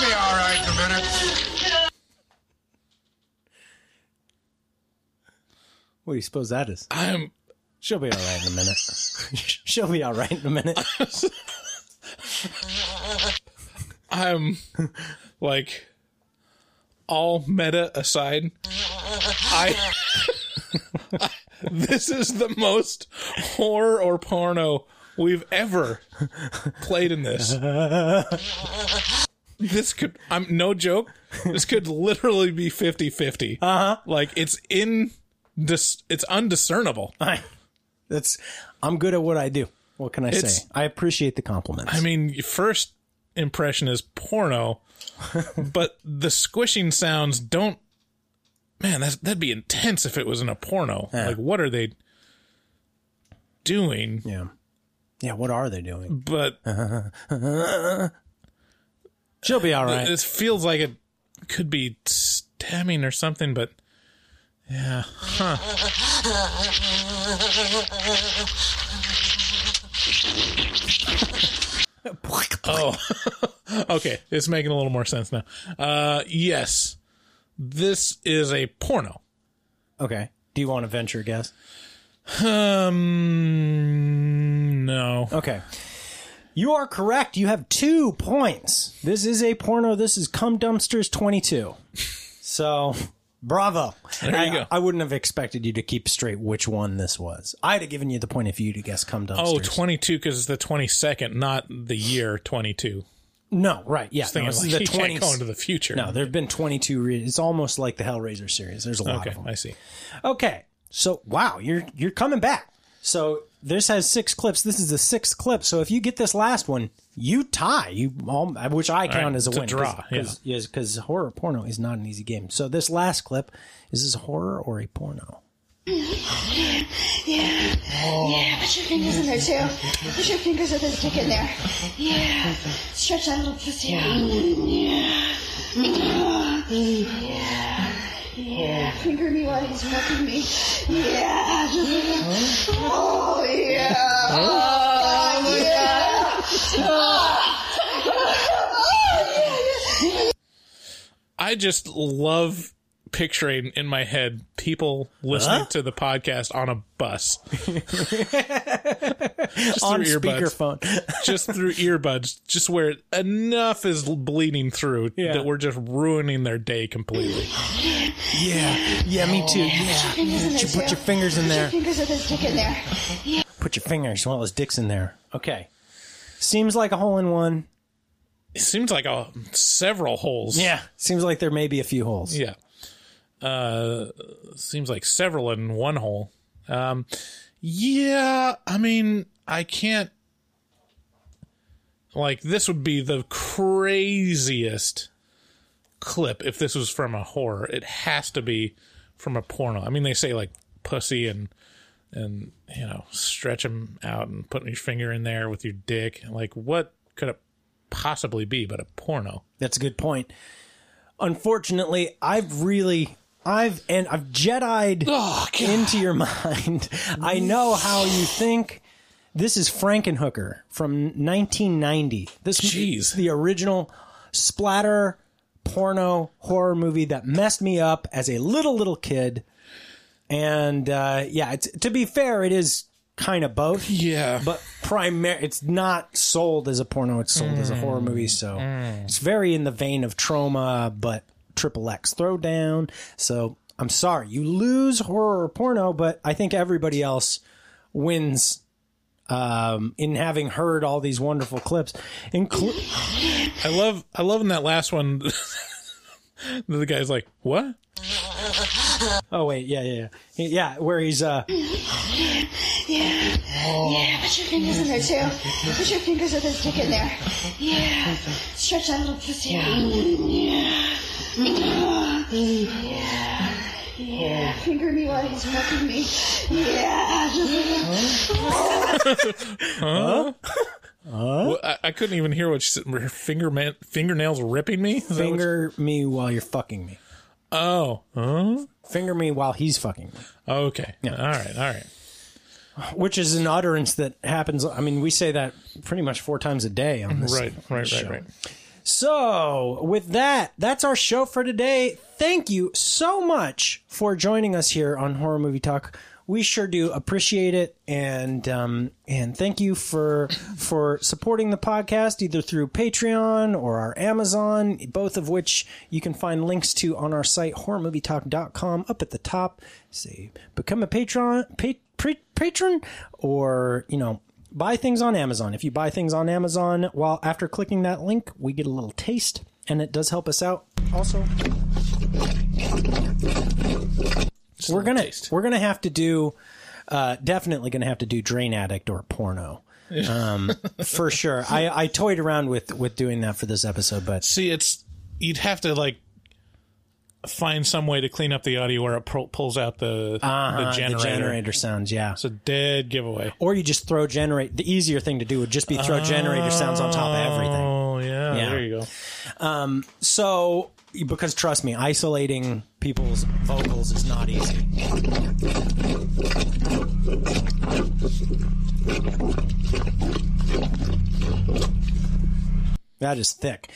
be all right in a minute. What do you suppose that is? I'm. She'll be all right in a minute. She'll be all right in a minute. I'm like all meta aside. I this is the most horror or porno we've ever played in this. This could I'm no joke. This could literally be 50-50. Uh-huh. Like it's in dis, it's undiscernible. I, that's I'm good at what I do. What can I It's- say? I appreciate the compliments. I mean, your first impression is porno, but the squishing sounds don't. Man, that's, that'd be intense if it was in a porno. Yeah. Like, what are they doing? yeah. Yeah, what are they doing? But She'll be all right. This feels like it could be stabbing or something, but yeah. Huh. Oh, okay. It's making a little more sense now. Uh, yes, this is a porno. Okay. Do you want to venture a guess? Um, no. Okay. You are correct. You have two points. This is a porno. This is Cum Dumpsters 22. So, bravo. There you I, go. I wouldn't have expected you to keep straight which one this was. I'd have given you the point if you to guess Cum Dumpsters. Oh, 22 because it's the 22nd, not the year 22. No, right. Yeah. Just thinking no, this like, is the you can't 20s. go into the future. No, there have been 22. Re- it's almost like the Hellraiser series. There's a lot Okay, of them. I see. Okay, so wow, you're you're coming back. So this has six clips. This is the sixth clip. So if you get this last one, you tie. You all, which I count right, as a win. draw, because horror porno is not an easy game. So this last clip is this horror or a porno? Yeah. Yeah. yeah. Put your fingers in there too. Put your fingers with his dick in there. Yeah. Stretch that little pussy. Yeah. Yeah. Yeah. Finger me while he's fucking me. Yeah. Oh yeah. Oh yeah. Oh, yeah. I just love picturing in my head people listening Huh? to the podcast on a bus. just On through earbuds. speakerphone. just through earbuds, just where enough is bleeding through Yeah. that we're just ruining their day completely. Yeah, yeah, me too. Yeah, Fingers in you put your fingers in Put there. your fingers with his dick in there. Yeah. Put your fingers while those dick's in there. Okay, seems like a hole in one. It seems like a several holes. Yeah, seems like there may be a few holes. Yeah. Uh, seems like several in one hole. Um, yeah, I mean, I can't. Like, this would be the craziest clip if this was from a horror. It has to be from a porno. I mean, they say like pussy and and you know stretch them out and putting your finger in there with your dick. Like, what could it possibly be but a porno? That's a good point. Unfortunately, I've really I've and I've Jedi'd Oh, into your mind. I know how you think. This is Frankenhooker from 1990. This is the original splatter porno horror movie that messed me up as a little little kid. And uh, yeah, it's, to be fair, it is kind of both. Yeah. But primary, it's not sold as a porno. It's sold as a horror movie. So it's very in the vein of Troma, but triple X throwdown. So I'm sorry, you lose horror or porno, but I think everybody else wins um, in having heard all these wonderful clips. Inclu- I love I love in that last one the guy's like, "What?" oh wait, yeah, yeah, yeah, yeah, where he's uh, Yeah. Yeah. Put your fingers in there too. Put your fingers with his dick in there. Yeah. Stretch that little pussy out. Yeah. Yeah. Yeah. Finger me while he's fucking me. Yeah. Huh? Well, I, I couldn't even hear what she said. Her finger man, fingernails ripping me. Is Finger me while you're fucking me. oh, huh? Finger me while he's fucking me. Okay. Yeah. All right. All right. Which is an utterance that happens. I mean, we say that pretty much four times a day on this. Right. Right. Right. Right. So, with that, that's our show for today. Thank you so much for joining us here on Horror Movie Talk. We sure do appreciate it, and um, and thank you for for supporting the podcast either through Patreon or our Amazon, both of which you can find links to on our site horrormovietalk.com. Up at the top, say become a patron, pa- pa- patron, or you know buy things on Amazon. If you buy things on Amazon, while after clicking that link, we get a little taste, and it does help us out. Also, we're gonna we're gonna have to do, uh, definitely gonna have to do Drain Addict or porno, um, for sure. I I toyed around with with doing that for this episode, but See, it's you'd have to like find some way to clean up the audio where it pro- pulls out the uh, the generator. the generator sounds, yeah. It's a dead giveaway. Or you just throw generate. The easier thing to do would just be throw generator sounds on top of everything. Oh yeah, Yeah. there you go. Um, so, because trust me, isolating people's vocals is not easy. That is thick.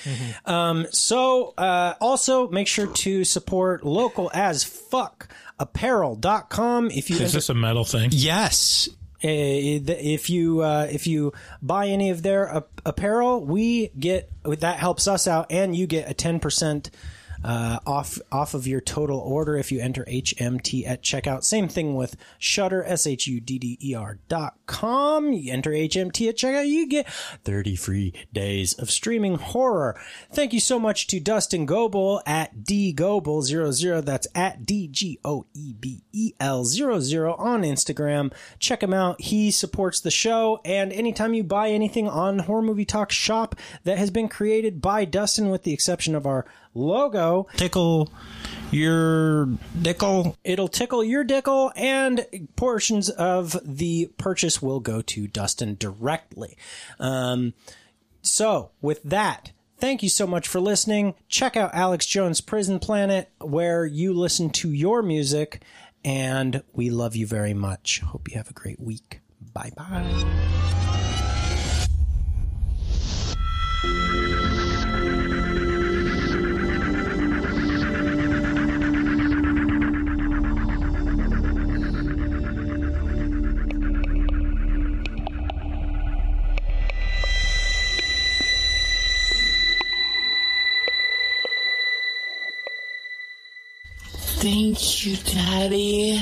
Um, so, uh, also make sure to support local as fuck apparel.com if you Is this a metal thing? Yes. Uh, If you uh, if you buy any of their apparel, we get that helps us out, and you get a ten percent uh, off off of your total order if you enter HMT at checkout. Same thing with Shudder S H U D D E R dot You enter HMT at checkout, you get thirty free days of streaming horror. Thank you so much to Dustin Goebel at dgoebel00. That's at D G O E B E L 00 on Instagram. Check him out. He supports the show. And anytime you buy anything on Horror Movie Talk shop that has been created by Dustin, with the exception of our logo, tickle your dickle. It'll tickle your dickle, and portions of the purchase will go to Dustin directly. Um, so, with that, thank you so much for listening. Check out Alex Jones' Prison Planet, where you listen to your music, and we love you very much. Hope you have a great week. Bye bye. Thank you, Daddy.